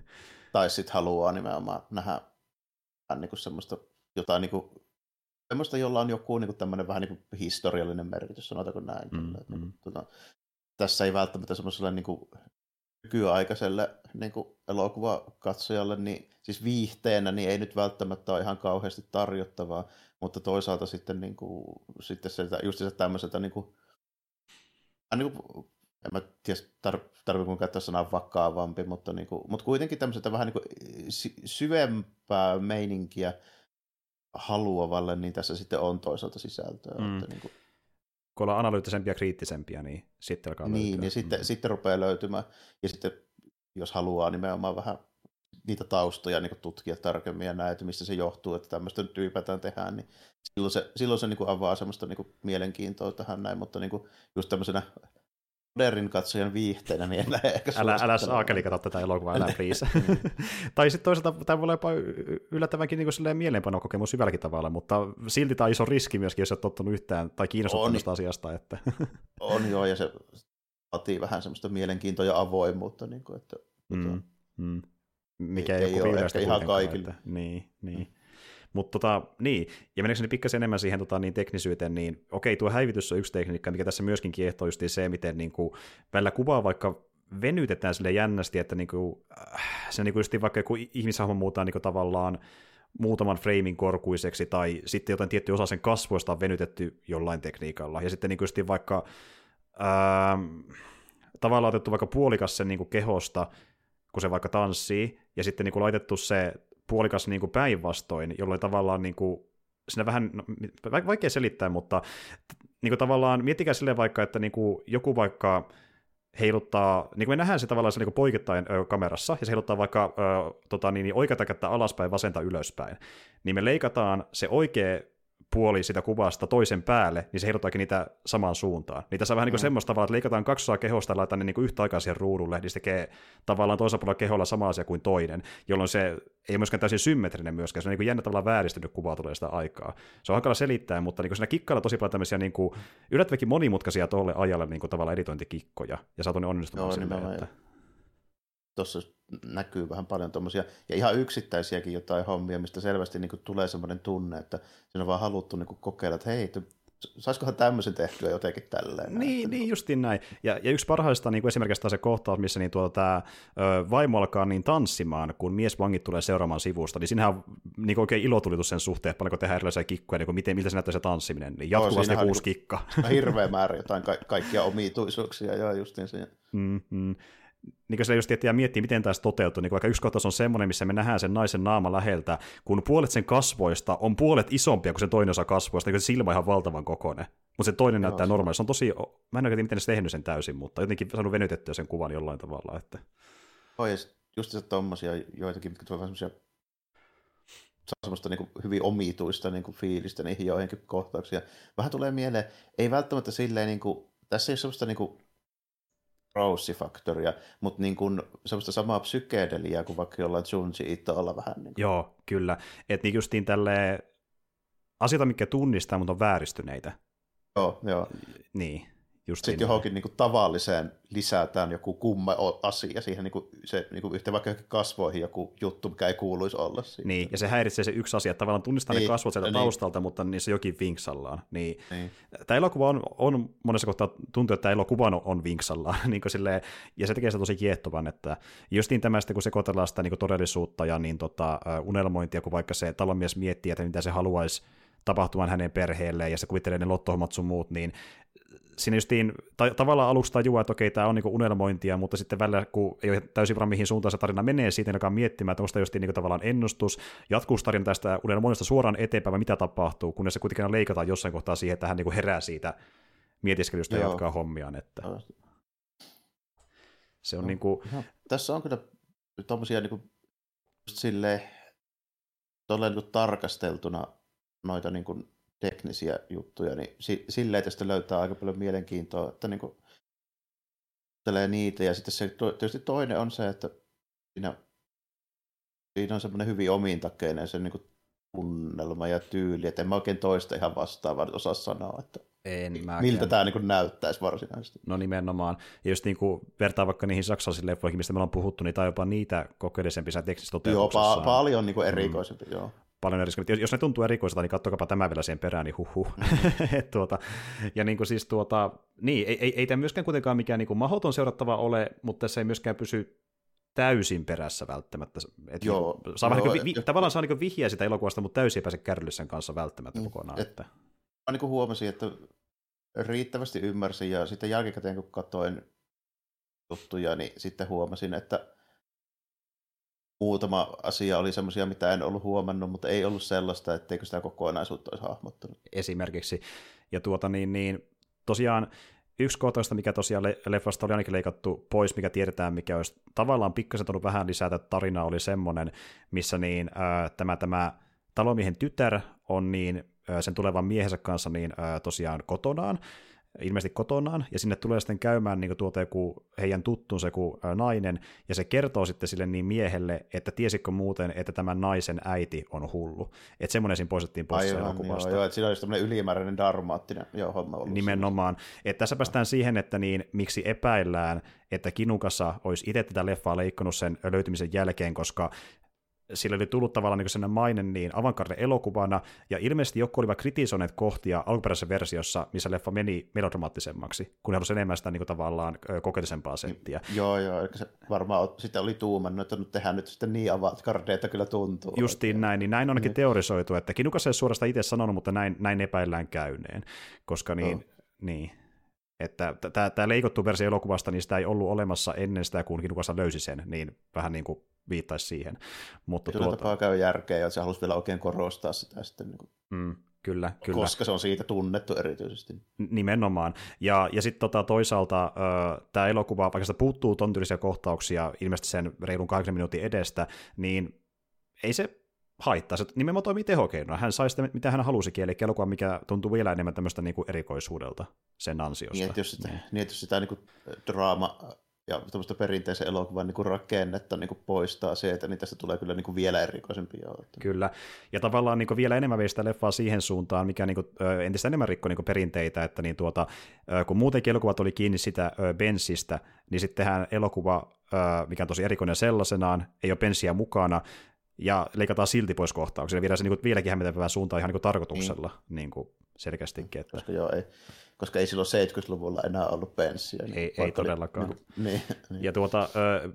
Speaker 2: tai sitten haluaa nimenomaan nähdä vähän niin kuin semmoista jotain niin kuin, semmoista, jolla on joku niin kuin tämmöinen vähän niin kuin historiallinen merkitys, sanotaanko näin. Mm, mm. Tuota, tässä ei välttämättä semmoiselle niin kuin nykyaikaiselle niin kuin elokuvakatsojalle, niin siis viihteenä niin ei nyt välttämättä ole ihan kauheasti tarjottavaa, mutta toisaalta sitten, niin kuin, sitten sieltä, just se tämmöiseltä niin kuin, niin kuin, en mä tiedä, tar- tarvitseeko käyttää sanaa vakavampi, mutta, niin kuin, mutta kuitenkin tämmöiseltä vähän niin kuin syvempää meininkiä haluavalle, niin tässä sitten on toisaalta sisältöä. Mm. Että niin kuin,
Speaker 1: kun ollaan analyyttisempia ja kriittisempiä, niin sitten alkaa
Speaker 2: Niin,
Speaker 1: löytyä.
Speaker 2: ja sitten, mm. sitten rupeaa löytymään. Ja sitten jos haluaa nimenomaan vähän niitä taustoja niin tutkia tarkemmin ja näitä, mistä se johtuu, että tämmöistä nyt ylipäätään tehdään, niin silloin se, silloin se niin avaa semmoista niin mielenkiintoa tähän näin, mutta niin just tämmöisenä modernin katsojan viihteenä, niin en ehkä
Speaker 1: Älä, älä saakeli katso tätä elokuvaa, älä please. tai sitten toisaalta tämä voi olla jopa yllättävänkin niin mieleenpanokokemus hyvälläkin tavalla, mutta silti tämä on iso riski myöskin, jos et tottunut yhtään tai kiinnostunut tästä asiasta. Että...
Speaker 2: on joo, ja se vaatii vähän semmoista mielenkiintoa ja avoimuutta. Niin kuin, että, mm,
Speaker 1: mm. Mikä ei, ei ole ehkä ihan kaikille. Että, niin, niin. Mm. Mutta tota, niin, ja mennäkseni pikkasen enemmän siihen tota, niin teknisyyteen, niin okei, tuo häivitys on yksi tekniikka, mikä tässä myöskin kiehtoo just se, miten niin kuin, välillä kuvaa vaikka venytetään sille jännästi, että niin kuin, äh, se niin kuin just vaikka joku ihmishahmo muutaan niin kuin, tavallaan muutaman freimin korkuiseksi, tai sitten jotain tietty osa sen kasvoista on venytetty jollain tekniikalla, ja sitten niin kuin vaikka ää, tavallaan otettu vaikka puolikas sen niin kuin kehosta, kun se vaikka tanssii, ja sitten niin kuin laitettu se puolikas niin kuin päinvastoin, jolloin tavallaan niin kuin siinä vähän, no, vaikea selittää, mutta niin kuin tavallaan miettikää silleen vaikka, että niin kuin joku vaikka heiluttaa, niin kuin me nähdään se tavallaan se niin poikittain ö, kamerassa, ja se heiluttaa vaikka ö, tota, niin, niin oikeata kättä alaspäin, vasenta ylöspäin, niin me leikataan se oikea puoli sitä kuvasta toisen päälle, niin se heiluttaakin niitä samaan suuntaan. Niin tässä on vähän niin kuin mm. semmoista tavalla, että leikataan kaksi osaa kehosta ja laitetaan ne niin kuin yhtä aikaa siihen ruudulle, niin se tekee tavallaan toisella puolella keholla sama asia kuin toinen, jolloin se ei myöskään täysin symmetrinen myöskään, se on niin kuin jännä tavalla vääristynyt kuva tulee sitä aikaa. Se on hankala selittää, mutta niin kuin siinä kikkailla tosi paljon tämmöisiä niin kuin, yllättävänkin monimutkaisia tolle ajalle niin kuin tavallaan editointikikkoja, ja saatu ne onnistumaan Joo, silleen, että...
Speaker 2: Tuossa näkyy vähän paljon tuommoisia, ja ihan yksittäisiäkin jotain hommia, mistä selvästi niin kuin tulee semmoinen tunne, että siinä on vaan haluttu niin kuin kokeilla, että hei, saisikohan tämmöisen tehtyä jotenkin tälleen.
Speaker 1: Niin, niin justiin näin. Ja, ja yksi parhaista niin kuin esimerkiksi se kohtaus, missä niin tuota, tämä vaimo alkaa niin tanssimaan, kun miesvangit tulee seuraamaan sivusta, niin siinähän on niin oikein ilotulitus sen suhteen, paljonko tehdään erilaisia kikkoja, niin kuin miten, miltä se näyttää se tanssiminen. Niin jatkuvasti no, uusi niin kikka.
Speaker 2: Hirveä määrä jotain ka- kaikkia omituisuuksia, joo justiin siinä.
Speaker 1: Mm-hmm niin kuin se just tietää miettii, miten tämä toteutuu, niin vaikka yksi kohtaus on semmoinen, missä me nähdään sen naisen naama läheltä, kun puolet sen kasvoista on puolet isompia kuin se toinen osa kasvoista, niin se silmä ihan valtavan kokoinen. Mutta se toinen Joo, näyttää normaalista. Se on tosi, mä en oikein miten se tehnyt sen täysin, mutta jotenkin saanut venytettyä sen kuvan jollain tavalla. Että...
Speaker 2: Oh, ja just se tommosia joitakin, mitkä tulee semmoisia saa semmoista niin kuin hyvin omituista niin kuin fiilistä niihin joihinkin kohtauksia. Vähän tulee mieleen, ei välttämättä silleen, niin kuin, tässä ei ole semmoista niin kuin Rose-faktoria, mutta niin kuin semmoista samaa psykedeliaa kuin vaikka jollain Junji Itolla vähän. Niin kuin.
Speaker 1: Joo, kyllä. Että niin justiin tälle asioita, mikä tunnistaa, mutta on vääristyneitä.
Speaker 2: Joo, joo.
Speaker 1: Niin.
Speaker 2: Just Sitten johonkin niin kuin, tavalliseen lisätään joku kumma asia siihen niin kuin, se, niin kuin, yhtä vaikka kasvoihin joku juttu, mikä ei kuuluisi olla. Siitä.
Speaker 1: Niin, ja se häiritsee se yksi asia, että tavallaan tunnistaa niin, ne kasvot sieltä niin. taustalta, mutta niissä jokin vinksallaan. Niin. Niin. Tämä elokuva on, on monessa kohtaa tuntuu, että tämä elokuva on, on vinksallaan, niin silleen, ja se tekee sitä tosi kiehtovan, että justiin tämä sitten, kun sekoitellaan sitä niin todellisuutta ja niin, tota, unelmointia, kun vaikka se talonmies miettii, että mitä se haluaisi tapahtumaan hänen perheelleen, ja se kuvittelee ne lottohommat sun muut, niin siinä justiin ta- tavallaan alusta tajua, että okei, tämä on niinku unelmointia, mutta sitten välillä, kun ei ole täysin varma, mihin suuntaan se tarina menee, siitä alkaa miettimään, että onko tämä justiin niinku tavallaan ennustus, jatkuus tarina tästä unelmoinnista suoraan eteenpäin, vai mitä tapahtuu, kunnes se kuitenkin leikataan jossain kohtaa siihen, että hän niinku herää siitä mietiskelystä ja jatkaa hommiaan. Että... Se on no, niinku...
Speaker 2: No, tässä on kyllä tuommoisia niinku, silleen, niin tarkasteltuna noita niin kuin teknisiä juttuja, niin si- silleen tästä löytää aika paljon mielenkiintoa, että niin kuin, niitä. Ja sitten se tietysti toinen on se, että siinä, siinä on semmoinen hyvin omintakeinen se niin kuin tunnelma ja tyyli, että en mä oikein toista ihan vastaavaa osaa sanoa, että en miltä tämä niin näyttäisi varsinaisesti.
Speaker 1: No nimenomaan. Ja jos niin kuin vertaa vaikka niihin saksalaisiin leffoihin, mistä me ollaan puhuttu, niin tämä on jopa niitä kokeellisempi tekstissä toteutuksessa.
Speaker 2: Joo, pa- paljon niin kuin erikoisempi, mm. joo
Speaker 1: paljon erikoiselta. Jos, jos ne tuntuu erikoiselta, niin katsokapa tämä vielä siihen perään, niin huhu. Mm. tuota, ja niin kuin siis tuota, niin, ei, ei, ei tämä myöskään kuitenkaan mikään niin kuin mahdoton seurattava ole, mutta tässä ei myöskään pysy täysin perässä välttämättä. Et joo, saa joo, vähän niin vi, tavallaan saa niin vihjeä sitä elokuvasta, mutta täysin ei pääse kärrylle sen kanssa välttämättä mm, kokonaan. Et, että.
Speaker 2: Mä niin huomasin, että riittävästi ymmärsin ja sitten jälkikäteen kun katsoin juttuja, niin sitten huomasin, että muutama asia oli semmoisia, mitä en ollut huomannut, mutta ei ollut sellaista, etteikö sitä kokonaisuutta olisi hahmottanut.
Speaker 1: Esimerkiksi. Ja tuota niin, niin tosiaan yksi kohtaista, mikä tosiaan leffasta oli ainakin leikattu pois, mikä tiedetään, mikä olisi tavallaan pikkasen tullut vähän lisätä tarinaa, oli semmoinen, missä niin, ää, tämä, tämä talomiehen tytär on niin ää, sen tulevan miehensä kanssa niin ää, tosiaan kotonaan, ilmeisesti kotonaan, ja sinne tulee sitten käymään niin tuota joku heidän tuttunsa joku nainen, ja se kertoo sitten sille niin miehelle, että tiesikö muuten, että tämän naisen äiti on hullu. Että semmoinen siinä poistettiin pois Aivan, elokuvasta.
Speaker 2: Joo, joo, että siinä olisi tämmöinen ylimääräinen darmaattinen joo, homma ollut.
Speaker 1: Nimenomaan. Että tässä päästään siihen, että niin, miksi epäillään, että Kinukassa olisi itse tätä leffaa leikannut sen löytymisen jälkeen, koska sillä oli tullut tavallaan niin sellainen maine niin avantgarde elokuvana, ja ilmeisesti joku olivat kritisoineet kohtia alkuperäisessä versiossa, missä leffa meni melodramaattisemmaksi, kun he halusivat enemmän sitä niin kuin, tavallaan kokeellisempaa settiä.
Speaker 2: Joo, joo, se varmaan sitten oli tuumannut, että nyt tehdään nyt sitten niin avantgarde, että kyllä tuntuu.
Speaker 1: Justiin oikein. näin, niin näin on ainakin niin. teorisoitu, että Kinukas ei suorastaan itse sanonut, mutta näin, näin epäillään käyneen, koska niin, oh. niin että tämä leikottu versio elokuvasta, niin sitä ei ollut olemassa ennen sitä, kun Kinukassa löysi sen, niin vähän niin kuin viittaisi siihen. Mutta
Speaker 2: Sillä
Speaker 1: tuota,
Speaker 2: tapaa käy järkeä, ja se halusi vielä oikein korostaa sitä sitten, niin kuin,
Speaker 1: mm, kyllä, kyllä.
Speaker 2: koska se on siitä tunnettu erityisesti.
Speaker 1: Nimenomaan. Ja, ja sitten tota, toisaalta tämä elokuva, vaikka sitä puuttuu ton tyylisiä kohtauksia ilmeisesti sen reilun 80 minuutin edestä, niin ei se haittaa. Se nimenomaan toimii tehokeinona. Hän sai sitä, mitä hän halusikin, eli elokuva, mikä tuntuu vielä enemmän tämmöistä niin kuin erikoisuudelta sen ansiosta.
Speaker 2: Niin, että jos sitä, niin, että jos sitä niin kuin, draama ja tämmöistä perinteisen elokuvan niin kuin rakennetta niin kuin poistaa se, että niin tästä tulee kyllä niin kuin vielä erikoisempi. Jo.
Speaker 1: Kyllä, ja tavallaan niin kuin vielä enemmän vei sitä leffaa siihen suuntaan, mikä niin kuin, entistä enemmän rikkoi niin kuin perinteitä, että niin tuota, kun muutenkin elokuvat oli kiinni sitä Bensistä, niin sittenhän elokuva, mikä on tosi erikoinen sellaisenaan, ei ole Bensiä mukana, ja leikataan silti pois kohtauksia, ja viedään se niin kuin vieläkin hämmentävää suuntaan ihan niin kuin tarkoituksella niin. Niin kuin selkeästikin. Että...
Speaker 2: Koska, joo, ei, koska ei silloin 70-luvulla enää ollut bensiä.
Speaker 1: Niin ei, ei todellakaan.
Speaker 2: Niin, niin, niin.
Speaker 1: Ja tuota,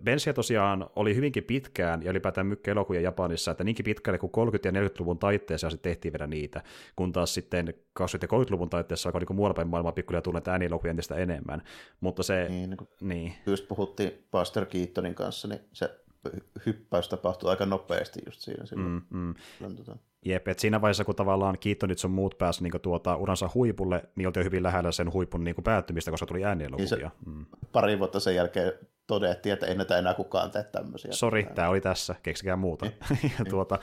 Speaker 1: bensiä tosiaan oli hyvinkin pitkään, ja ylipäätään mykkä elokuvia Japanissa, että niinkin pitkälle kuin 30- ja 40-luvun taitteessa sitten tehtiin vielä niitä, kun taas sitten 20- ja 30-luvun taitteessa alkoi niin muualla päin maailmaa pikkuhiljaa tulla äänielokuvia entistä enemmän. Mutta se...
Speaker 2: Niin, niin,
Speaker 1: niin.
Speaker 2: Just puhuttiin Buster Keatonin kanssa, niin se hyppäys tapahtui aika nopeasti just siinä silloin. Mm, mm.
Speaker 1: Tota... Jep, että siinä vaiheessa, kun tavallaan Keatonit sun muut pääsi niin tuota, uransa huipulle, niin oltiin hyvin lähellä sen huipun niin päättymistä, koska tuli äänielokuvia. Niin
Speaker 2: se, mm. Pari vuotta sen jälkeen todettiin, että ei näitä enää kukaan tee tämmöisiä.
Speaker 1: Sori, tämä oli tässä, keksikää muuta. Niin, ja tuota,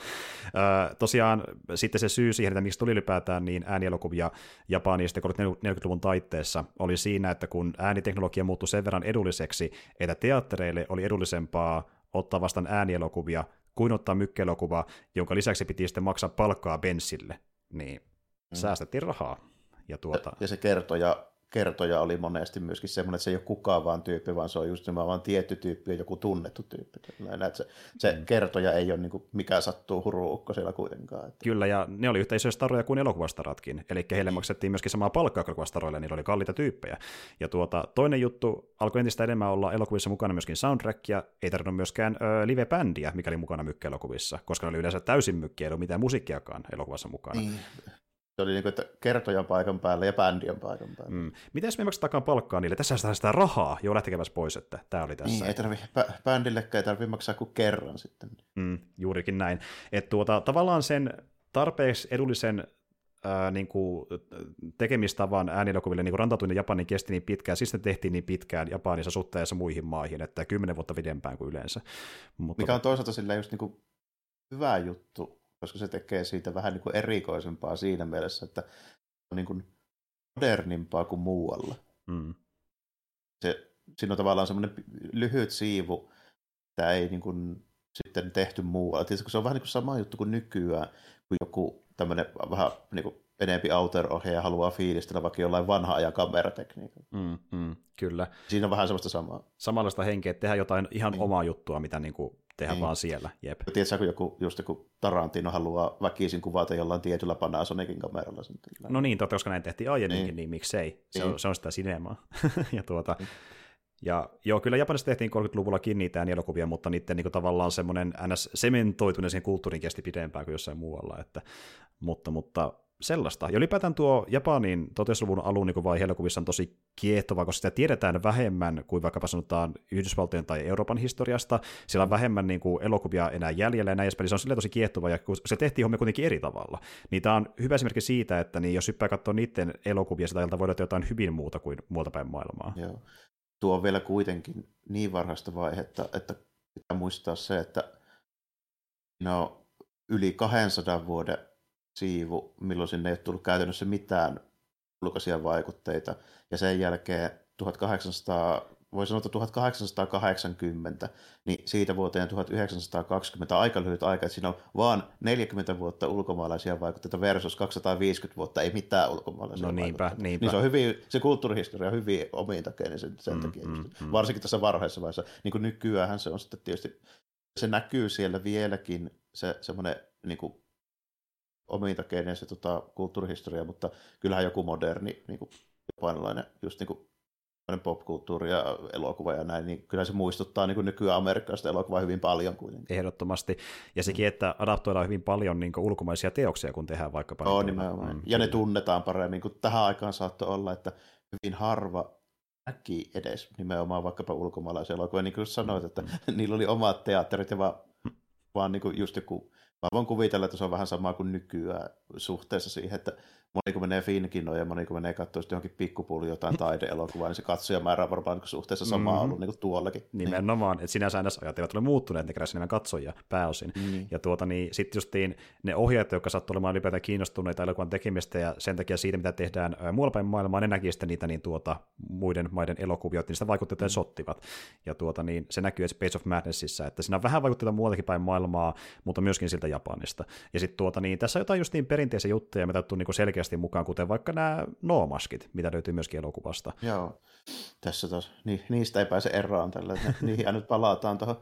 Speaker 1: tosiaan sitten se syy siihen, että miksi tuli ylipäätään niin äänielokuvia Japanista 40-luvun taitteessa, oli siinä, että kun ääniteknologia muuttui sen verran edulliseksi, että teattereille oli edullisempaa ottaa vastaan äänielokuvia kuin ottaa mykkäelokuvaa, jonka lisäksi piti sitten maksaa palkkaa Bensille. Niin mm. säästettiin rahaa. Ja, tuota...
Speaker 2: ja se kertoja kertoja oli monesti myöskin semmoinen, että se ei ole kukaan vaan tyyppi, vaan se on just vaan tietty tyyppi ja joku tunnettu tyyppi. Näin, se, se mm. kertoja ei ole niin kuin, mikä sattuu huruukko siellä kuitenkaan. Että...
Speaker 1: Kyllä, ja ne oli yhtä isoja staroja kuin elokuvastaratkin. Eli heille maksettiin myöskin samaa palkkaa elokuvastaroille, niillä oli kalliita tyyppejä. Ja tuota, toinen juttu, alkoi entistä enemmän olla elokuvissa mukana myöskin soundtrackia, ei tarvinnut myöskään ö, live-bändiä, mikäli mukana mykkäelokuvissa, koska ne oli yleensä täysin mykkiä, ei ollut mitään musiikkiakaan elokuvassa mukana.
Speaker 2: Mm. Se oli niin kuin, että kertojan paikan päällä ja bändien paikan päällä.
Speaker 1: Mm. Miten me maksetaan palkkaa niille? Tässä sitä, sitä rahaa. Joo, lähtekääpäs pois, että tämä oli tässä.
Speaker 2: Niin, ei tarvi, bändillekään ei tarvitse maksaa kuin kerran sitten.
Speaker 1: Mm, juurikin näin. Että tuota, tavallaan sen tarpeeksi edullisen ää, niin kuin, tekemistavan äänilokuville niin rantautuminen Japanin kesti niin pitkään, siis ne tehtiin niin pitkään Japanissa suhteessa muihin maihin, että kymmenen vuotta pidempään kuin yleensä.
Speaker 2: Mutta... Mikä on toisaalta sillä just niin kuin hyvä juttu koska se tekee siitä vähän niin kuin erikoisempaa siinä mielessä, että on niin kuin modernimpaa kuin muualla. Mm. Se, siinä on tavallaan semmoinen lyhyt siivu, että ei niin kuin sitten tehty muualla. Tietysti se on vähän niin kuin sama juttu kuin nykyään, kun joku tämmöinen vähän niin kuin enempi autor-ohjaaja haluaa fiilistellä vaikka jollain vanha ajan kameratekniikalla.
Speaker 1: Mm, mm, kyllä.
Speaker 2: Siinä on vähän semmoista samaa.
Speaker 1: Samanlaista henkeä, että tehdään jotain ihan mm. omaa juttua, mitä niin kuin tehdä niin. vaan siellä. Jep.
Speaker 2: Tiedätkö, kun joku, just joku Tarantino haluaa väkisin kuvata jollain tietyllä Panasonicin kameralla.
Speaker 1: No niin, totta, koska näin tehtiin aiemminkin, niin, niin miksei. Se, niin. on, se on sitä sinemaa. ja tuota, niin. Ja joo, kyllä Japanissa tehtiin 30-luvullakin niitä elokuvia, mutta niiden niin kuin, tavallaan semmoinen ns. sementoituneeseen kulttuurin kesti pidempään kuin jossain muualla. Että, mutta, mutta sellaista. Ja ylipäätään tuo Japanin 1900-luvun alun niin vaihe elokuvissa on tosi kiehtova, koska sitä tiedetään vähemmän kuin vaikkapa sanotaan Yhdysvaltojen tai Euroopan historiasta. Siellä on vähemmän niin kuin, elokuvia enää jäljellä ja näin edespäin. Se on silleen tosi kiehtova ja se tehtiin hommia kuitenkin eri tavalla. Niin tämä on hyvä esimerkki siitä, että niin jos hyppää katsoa niiden elokuvia, sitä ajalta voidaan jotain hyvin muuta kuin muualta päin maailmaa.
Speaker 2: Joo. Tuo on vielä kuitenkin niin varhaista vaihetta, että pitää muistaa se, että no, yli 200 vuoden siivu, milloin sinne ei ole tullut käytännössä mitään ulkoisia vaikutteita. Ja sen jälkeen 1800, voi sanoa, että 1880, niin siitä vuoteen 1920 aika lyhyt aika, että siinä on vaan 40 vuotta ulkomaalaisia vaikutteita versus 250 vuotta ei mitään ulkomaalaisia
Speaker 1: no, niinpä,
Speaker 2: vaikutteita.
Speaker 1: Niinpä.
Speaker 2: Niin se on hyvin, se kulttuurihistoria on hyvin omintakeinen sen, sen mm, takia. Mm, mm. Varsinkin tässä varhaisessa vaiheessa. Niin kuin nykyään se on sitten tietysti, se näkyy siellä vieläkin se semmoinen niin kuin omintakeinen se tota, kulttuurihistoria, mutta kyllähän joku moderni niin kuin, japanilainen just niin kuin, popkulttuuri ja elokuva ja näin, niin kyllä se muistuttaa niin nykyään amerikkalaista elokuvaa hyvin paljon kuitenkin.
Speaker 1: Ehdottomasti. Ja sekin, että adaptoidaan hyvin paljon niin ulkomaisia teoksia, kun tehdään vaikkapa...
Speaker 2: Oh, nimenomaan. Mm, ja kyllä. ne tunnetaan paremmin, kun tähän aikaan saattoi olla, että hyvin harva näki edes nimenomaan vaikkapa ulkomaalaisia elokuvia, niin kuin sanoit, että mm. niillä oli omat teatterit ja vaan, vaan niin kuin just joku, mä voin kuvitella, että se on vähän sama kuin nykyään suhteessa siihen, että moni kun menee Finkinoon ja moni kun menee katsoa johonkin pikkupulli jotain taideelokuvaa, niin se katsojamäärä on varmaan niin suhteessa sama mm-hmm. ollut niin kuin tuollakin.
Speaker 1: Nimenomaan, että sinänsä aina ajat eivät ole muuttuneet, ne keräsivät enemmän katsojia pääosin. Mm. Ja tuota, niin, sitten justiin ne ohjaajat, jotka sattuvat olemaan ylipäätään kiinnostuneita elokuvan tekemistä ja sen takia siitä, mitä tehdään muualla päin maailmaa, ne näki sitten niitä niin tuota, muiden maiden elokuvia, että niistä vaikutteita mm. sottivat. Ja tuota, niin, se näkyy Space of Madnessissa, että siinä on vähän vaikutteita muualtakin päin maailmaa, mutta myöskin siltä Japanista. Ja sitten tuota, niin, tässä on jotain justiin perinteisiä juttuja, mitä on niin selkeästi selkeästi mukaan, kuten vaikka nämä noomaskit, mitä löytyy myöskin elokuvasta.
Speaker 2: Joo, tässä taas, ni, niistä ei pääse eroon tällä, niihin nyt palataan tuohon.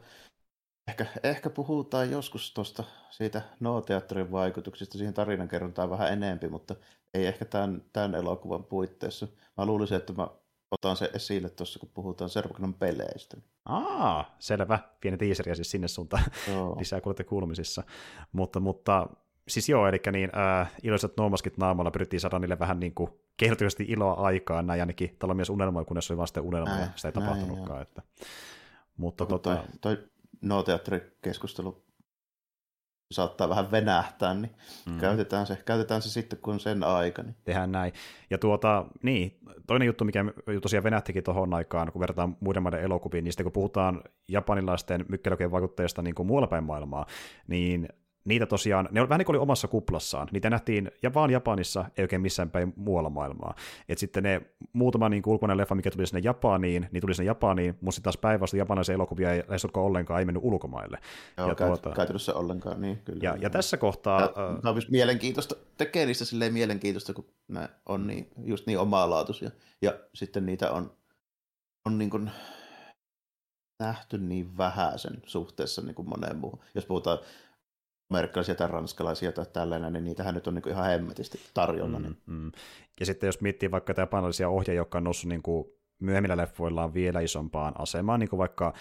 Speaker 2: Ehkä, ehkä puhutaan joskus tuosta siitä No-teatterin vaikutuksista siihen tarinankerrontaan vähän enempi, mutta ei ehkä tämän, tämän elokuvan puitteissa. Mä luulisin, että mä otan se esille tuossa, kun puhutaan Servoknon peleistä.
Speaker 1: Aa, selvä. Pieni tiiseriä siis sinne suuntaan lisää kuulette kuulumisissa. Mutta, mutta siis joo, eli niin, äh, iloiset noomaskit naamalla pyrittiin saada niille vähän niin kuin kehotusti iloa aikaan, näin ainakin talomies unelmoi, kunnes oli vasta unelma, ja sitä ei näin, tapahtunutkaan. Että.
Speaker 2: Mutta tota... toi, toi no-teatterikeskustelu saattaa vähän venähtää, niin mm. käytetään, se, käytetään se sitten, kun on sen aika. Niin.
Speaker 1: Tehdään näin. Ja tuota, niin, toinen juttu, mikä tosiaan venähtikin tuohon aikaan, kun verrataan muiden maiden elokuviin, niin sitten kun puhutaan japanilaisten mykkelokien vaikutteista niin kuin muualla päin maailmaa, niin niitä tosiaan, ne on vähän niin kuin oli omassa kuplassaan. Niitä nähtiin ja vaan Japanissa, ei oikein missään päin muualla maailmaa. Et sitten ne muutama niin ulkoinen leffa, mikä tuli sinne Japaniin, niin tuli sinne Japaniin, mutta sitten taas päinvastoin japanilaisia elokuvia ei lähes ollenkaan, ei mennyt ulkomaille.
Speaker 2: Joo, ja tuota, käytännössä ollenkaan, niin kyllä.
Speaker 1: Ja, ja tässä kohtaa... Ja,
Speaker 2: tämä on myös mielenkiintoista, tekee niistä silleen mielenkiintoista, kun ne on niin, just niin omalaatuisia. Ja sitten niitä on, on niin kuin nähty niin vähäisen suhteessa niin kuin moneen muuhun. Jos puhutaan amerikkalaisia tai ranskalaisia tai tällainen, niin niitähän nyt on niin ihan hemmetisti tarjolla. Mm, niin. mm.
Speaker 1: Ja sitten jos miettii vaikka japanalaisia ohjaajia, jotka on noussut niin kuin myöhemmillä leffoillaan vielä isompaan asemaan, niin kuin vaikka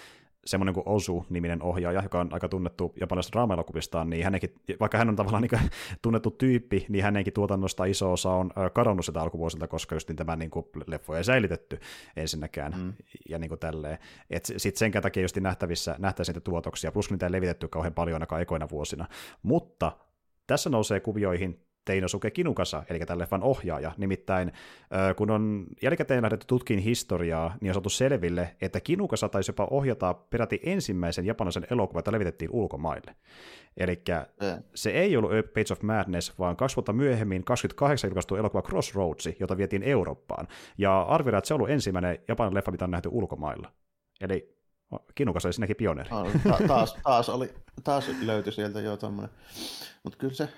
Speaker 1: semmoinen kuin Osu-niminen ohjaaja, joka on aika tunnettu japanilaisesta draama niin hänenkin, vaikka hän on tavallaan niin tunnettu tyyppi, niin hänenkin tuotannosta iso osa on kadonnut sitä alkuvuosilta, koska just niin tämä niin kuin leffoja ei säilytetty ensinnäkään, mm. ja niin kuin tälleen. Sitten sen takia just nähtävissä, nähtäisiin niitä tuotoksia, plus niitä ei levitetty kauhean paljon ainakaan ekoina vuosina. Mutta tässä nousee kuvioihin Teinosuke Kinukasa, eli tämän leffan ohjaaja. Nimittäin kun on jälkikäteen lähdetty tutkiin historiaa, niin on saatu selville, että Kinukasa taisi jopa ohjata peräti ensimmäisen japanilaisen elokuvan, jota levitettiin ulkomaille. Eli se ei ollut A Page of Madness, vaan kaksi vuotta myöhemmin 28 julkaistu elokuva Crossroads, jota vietiin Eurooppaan. Ja arvioidaan, että se on ollut ensimmäinen japanilainen leffa, mitä on nähty ulkomailla. Eli Kinukas oli sinäkin pioneeri.
Speaker 2: Ta- taas, taas, oli, taas löytyi sieltä jo tuommoinen. Mutta kyllä se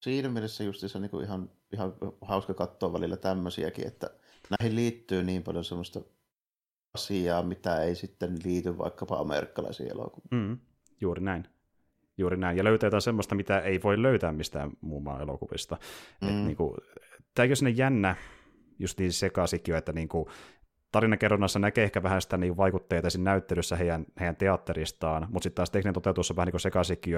Speaker 2: siinä mielessä se niin kuin ihan, ihan hauska katsoa välillä tämmöisiäkin, että näihin liittyy niin paljon semmoista asiaa, mitä ei sitten liity vaikkapa amerikkalaisiin elokuviin.
Speaker 1: Mm, juuri näin. Juuri näin. Ja löytää jotain semmoista, mitä ei voi löytää mistään muun maan elokuvista. Mm. niin kuin, tämä on sinne jännä just niin sekaisinkin, että niin kuin, tarinakerronnassa näkee ehkä vähän sitä niin vaikutteita siinä näyttelyssä heidän, heidän teatteristaan, mutta sitten taas tekninen toteutus on vähän niin kuin sekaisinkin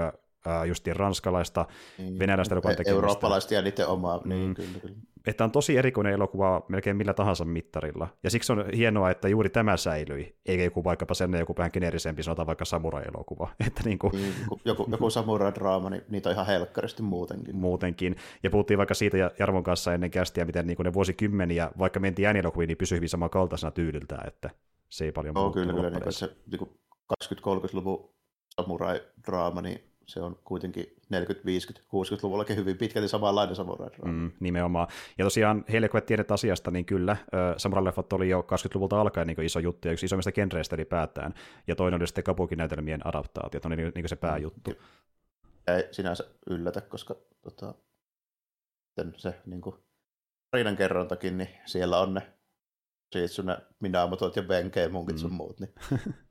Speaker 1: justiin ranskalaista, mm. venäläistä elokuvan tekemistä.
Speaker 2: Eurooppalaista ja niiden omaa, mm. niin kyllä, kyllä.
Speaker 1: Että on tosi erikoinen elokuva melkein millä tahansa mittarilla. Ja siksi on hienoa, että juuri tämä säilyi, eikä joku vaikkapa sen joku vähän geneerisempi, sanotaan vaikka samurai-elokuva. Että niin kuin...
Speaker 2: niin, joku, joku samurai-draama, niin niitä on ihan helkkaristi muutenkin.
Speaker 1: Muutenkin. Ja puhuttiin vaikka siitä Jarvon kanssa ennen kästiä, miten niin kuin ne vuosikymmeniä, vaikka mentiin äänielokuviin, niin pysyi hyvin samankaltaisena tyyliltä, että se ei paljon
Speaker 2: no, kyllä, kyllä, niin se niin 20-30-luvun samurai-draama, niin se on kuitenkin 40, 50, 60-luvullakin hyvin pitkälti samanlainen samurai
Speaker 1: mm, Nimenomaan. Ja tosiaan heille kun et tiedet asiasta, niin kyllä samurai-leffat oli jo 20-luvulta alkaen niin iso juttu ja yksi isommista genreistä ylipäätään. Ja toinen oli sitten kabuki-näytelmien adaptaatiot, on niin, niin se pääjuttu.
Speaker 2: Ei sinänsä yllätä, koska tota, se niin kuin, tarinankerrontakin, niin siellä on ne Shitsune, Minamotot ja Benkei, munkit sun mm. muut, niin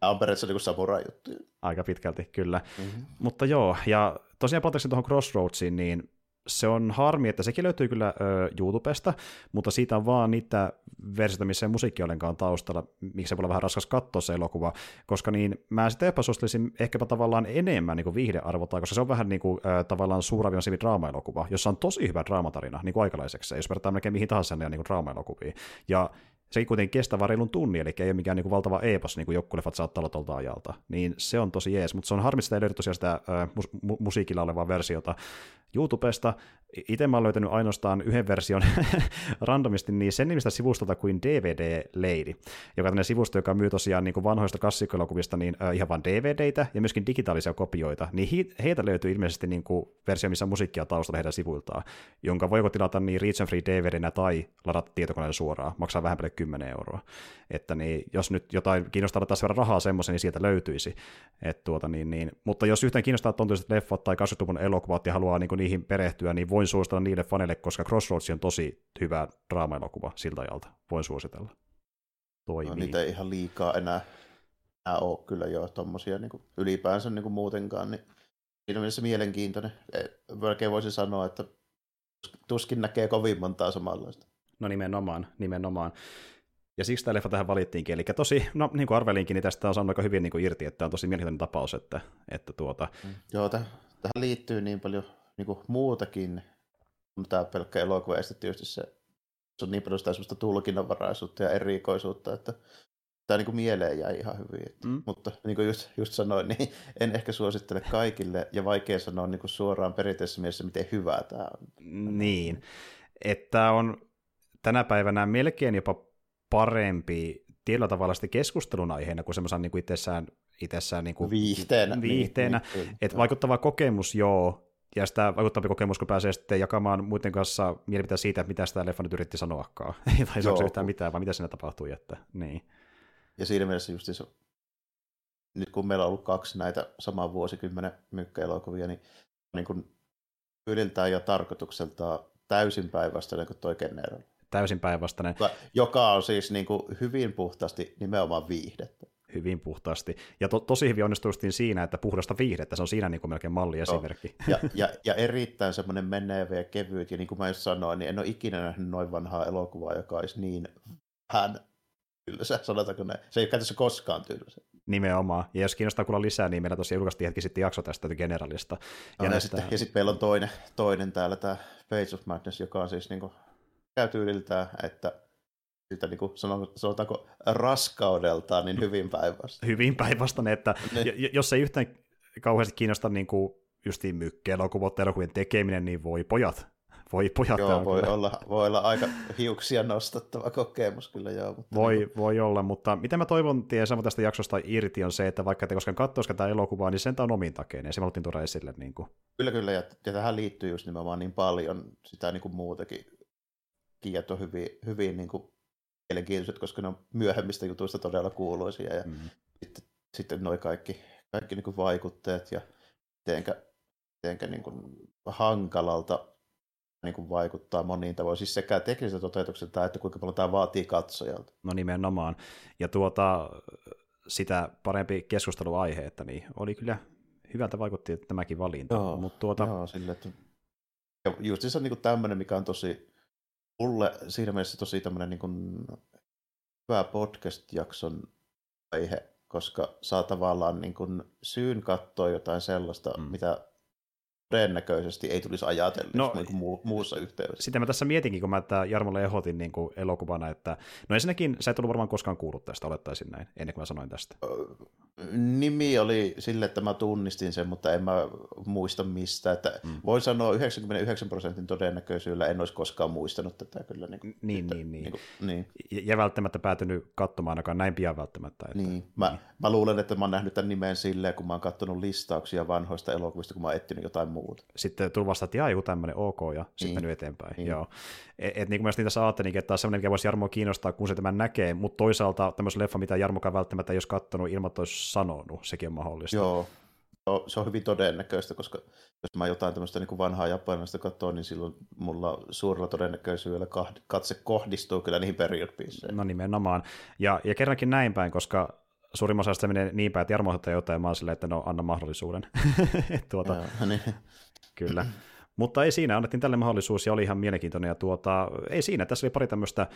Speaker 2: nämä on periaatteessa niin samurai-juttuja.
Speaker 1: Aika pitkälti, kyllä. Mm-hmm. Mutta joo, ja tosiaan palatakseni tuohon Crossroadsiin, niin se on harmi, että sekin löytyy kyllä ö, YouTubesta, mutta siitä on vaan niitä versioita, missä ei musiikki ollenkaan taustalla, miksi se voi olla vähän raskas katsoa se elokuva, koska niin mä sitä epäsuosittelisin ehkäpä tavallaan enemmän niin viihdearvota, koska se on vähän niin kuin, ö, tavallaan suuravion sivi draama-elokuva, jossa on tosi hyvä draamatarina niin kuin aikalaiseksi, jos verrataan melkein mihin tahansa niin draama-elokuviin. Ja sekin kuitenkin kestää vaan reilun tunni, eli ei ole mikään niin kuin valtava epos, niin kuin jokkuleffat saattaa olla tuolta ajalta. Niin se on tosi jees, mutta se on harmi, että ei löydy tosiaan sitä äh, mu- musiikilla olevaa versiota YouTubesta. Itse mä oon löytänyt ainoastaan yhden version randomisti niin sen nimistä sivustolta kuin DVD Lady, joka on sivusto, joka myy tosiaan niin kuin vanhoista klassikkoelokuvista niin äh, ihan vain DVDitä ja myöskin digitaalisia kopioita, niin hi- heitä löytyy ilmeisesti niin kuin versio, missä musiikkia taustalla heidän sivuiltaan, jonka voiko tilata niin and Free DVDnä tai ladata tietokoneelle suoraan, maksaa vähän 10 euroa. Että niin, jos nyt jotain kiinnostaa taas verran rahaa semmoisen, niin sieltä löytyisi. Et tuota, niin, niin. Mutta jos yhtään kiinnostaa tontuiset leffat tai 20-luvun elokuvat ja haluaa niin kuin, niihin perehtyä, niin voin suositella niille faneille, koska Crossroads on tosi hyvä draama-elokuva siltä ajalta. Voin suositella. Toimii. No,
Speaker 2: niitä ei ihan liikaa enää, enää ole kyllä jo tommosia niin kuin ylipäänsä niin kuin muutenkaan, niin siinä mielessä mielenkiintoinen. Melkein voisi sanoa, että tuskin näkee kovin montaa samanlaista.
Speaker 1: No nimenomaan, nimenomaan. Ja siksi tämä leffa tähän valittiinkin. Eli tosi, no niin kuin arvelinkin, niin tästä on saanut aika hyvin niin kuin irti, että on tosi mielenkiintoinen tapaus. Että, että tuota...
Speaker 2: Mm. Joo, täh- tähän liittyy niin paljon niin kuin muutakin kuin tämä pelkkä elokuva. Ja tietysti se, se on niin paljon sitä sellaista tulkinnanvaraisuutta ja erikoisuutta, että tämä niin kuin mieleen jäi ihan hyvin. Että, mm. Mutta niin kuin just, just sanoin, niin en ehkä suosittele kaikille, ja vaikea sanoa niin kuin suoraan perinteisessä mielessä, miten hyvää tämä on.
Speaker 1: Niin, että on tänä päivänä melkein jopa parempi tietyllä tavalla sitten keskustelun aiheena kuin semmoisen niin kuin itsessään, itsessään niin kuin
Speaker 2: viihteenä.
Speaker 1: Viihteenä. Niin, niin, että vaikuttava kokemus, joo, ja sitä vaikuttavampi kokemus, kun pääsee sitten jakamaan muiden kanssa mielipiteitä siitä, että mitä sitä leffa nyt yritti sanoakaan. tai se yhtään mitään, vaan mitä siinä tapahtui. Että, niin.
Speaker 2: Ja siinä mielessä just se, nyt kun meillä on ollut kaksi näitä saman vuosikymmenen mykkäelokuvia, niin, niin kuin yliltään ja tarkoitukseltaan täysin päinvastainen kuin toi Kenner
Speaker 1: täysin päinvastainen.
Speaker 2: Joka on siis niin kuin hyvin puhtaasti nimenomaan viihdettä.
Speaker 1: Hyvin puhtaasti. Ja to, tosi hyvin onnistui siinä, että puhdasta viihdettä, se on siinä niin kuin melkein malliesimerkki.
Speaker 2: Ja, ja, ja erittäin semmoinen menevä ja kevyt, ja niin kuin mä sanoin, niin en ole ikinä nähnyt noin vanhaa elokuvaa, joka olisi niin vähän tylsä, sanotaanko näin. Se ei ole käytössä koskaan tylsä.
Speaker 1: Nimenomaan. Ja jos kiinnostaa kuulla lisää, niin meillä tosiaan julkaistiin hetki sitten jakso tästä generalista.
Speaker 2: Ja, ja, näistä... sitten, ja sitten meillä on toinen, toinen täällä, tämä Page of Madness, joka on siis niin kuin käy tyyliltään, että siltä niin kuin sanotaanko raskaudeltaan niin hyvin päinvastainen.
Speaker 1: Hyvin päinvastainen, että niin. jos ei yhtään kauheasti kiinnosta niin kuin justiin mykkeelokuvot elokuvien tekeminen, niin voi pojat. Voi pojat.
Speaker 2: Joo, voi olla, voi olla aika hiuksia nostattava kokemus kyllä joo.
Speaker 1: Mutta voi, niin voi olla, mutta mitä mä toivon tiedä samoin tästä jaksosta irti on se, että vaikka te koskaan katsoisikaan tätä elokuvaa, niin sen on omin takeen, ja se me haluttiin tuoda esille. Niin kuin.
Speaker 2: Kyllä, kyllä, ja, ja tähän liittyy just nimenomaan niin paljon sitä niin kuin muutakin kijat on hyvin, hyvin niin kuin mielenkiintoiset, koska ne on myöhemmistä jutuista todella kuuluisia. Ja mm. sitten, sitten noi kaikki, kaikki niin kuin vaikutteet ja mitenkä, mitenkä niin kuin hankalalta niin kuin vaikuttaa moniin tavoin, siis sekä tekniseltä toteutukselta että kuinka paljon tämä vaatii katsojalta.
Speaker 1: No nimenomaan. Ja tuota, sitä parempi keskusteluaihe, että niin oli kyllä hyvältä vaikutti että tämäkin valinta.
Speaker 2: Joo, Mut tuota... joo sille, että... Ja just se on niin tämmöinen, mikä on tosi mulle siinä mielessä tosi tämmöinen niin kuin hyvä podcast-jakson aihe, koska saa tavallaan niin kuin syyn katsoa jotain sellaista, mm. mitä todennäköisesti ei tulisi ajatella no, niin kuin muussa yhteydessä.
Speaker 1: Sitä mä tässä mietinkin, kun mä että Jarmolle ehdotin niin kuin elokuvana, että no ensinnäkin sä et ollut varmaan koskaan kuullut tästä, olettaisin näin, ennen kuin mä sanoin tästä.
Speaker 2: Nimi oli sille, että mä tunnistin sen, mutta en mä muista mistä. Että mm. Voin sanoa 99 prosentin todennäköisyydellä en olisi koskaan muistanut tätä kyllä. Niin, kuin,
Speaker 1: niin, että, niin, niin. niin, kuin, niin. Ja välttämättä päätynyt katsomaan ainakaan näin pian välttämättä.
Speaker 2: Että, niin. Mä, niin. mä luulen, että mä oon nähnyt tämän nimen silleen, kun mä oon katsonut listauksia vanhoista elokuvista, kun mä oon etsinyt jotain muuta.
Speaker 1: Sitten tuli vasta, että jaa, joku tämmöinen ok, ja sitten niin. mennyt eteenpäin. Niin. Joo. Et, et, niin kuin mä tässä ajattelin, että tämä on semmoinen, mikä voisi Jarmoa kiinnostaa, kun se tämän näkee, mutta toisaalta tämmöisen leffa, mitä Jarmokaan välttämättä ei olisi katsonut ilman, olisi sanonut, sekin on mahdollista.
Speaker 2: Joo, se on hyvin todennäköistä, koska jos mä jotain tämmöistä niin kuin vanhaa japanilaista katsoin, niin silloin mulla suurella todennäköisyydellä katse kohdistuu kyllä niihin period
Speaker 1: No nimenomaan. Ja, ja kerrankin näin päin, koska suurimman osasta se menee niin päin, että Jarmo ottaa jotain, ja mä oon silleen, että no anna mahdollisuuden. tuota,
Speaker 2: Joo, niin.
Speaker 1: Kyllä. Mutta ei siinä, annettiin tälle mahdollisuus ja oli ihan mielenkiintoinen. Ja tuota, ei siinä, tässä oli pari tämmöistä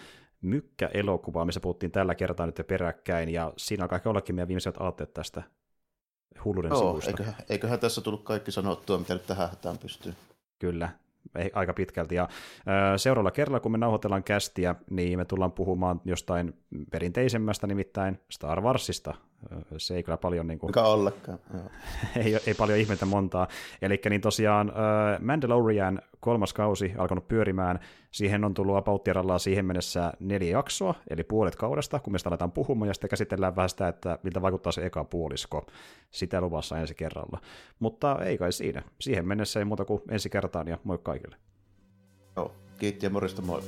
Speaker 1: mykkäelokuvaa, missä puhuttiin tällä kertaa nyt peräkkäin, ja siinä on kaikki ollakin meidän viimeiset aatteet tästä hulluuden
Speaker 2: Joo,
Speaker 1: sivusta.
Speaker 2: Eiköhän, eiköhän tässä tullut kaikki sanottua, mitä nyt tähän hätään pystyy.
Speaker 1: Kyllä, aika pitkälti. Ja seuraavalla kerralla, kun me nauhoitellaan kästiä, niin me tullaan puhumaan jostain perinteisemmästä, nimittäin Star Warsista. Se ei kyllä paljon... Niin kuin,
Speaker 2: Mikä ollakaan.
Speaker 1: ei, ei paljon ihmettä montaa. Eli niin tosiaan Mandalorian kolmas kausi alkanut pyörimään. Siihen on tullut apauttirallaan siihen mennessä neljä jaksoa, eli puolet kaudesta, kun me sitä aletaan puhumaan, ja sitten käsitellään vähän sitä, että miltä vaikuttaa se eka puolisko. Sitä luvassa ensi kerralla. Mutta ei kai siinä. Siihen mennessä ei muuta kuin ensi kertaan, ja moi kaikille.
Speaker 2: Joo, kiitti ja morjesta moi.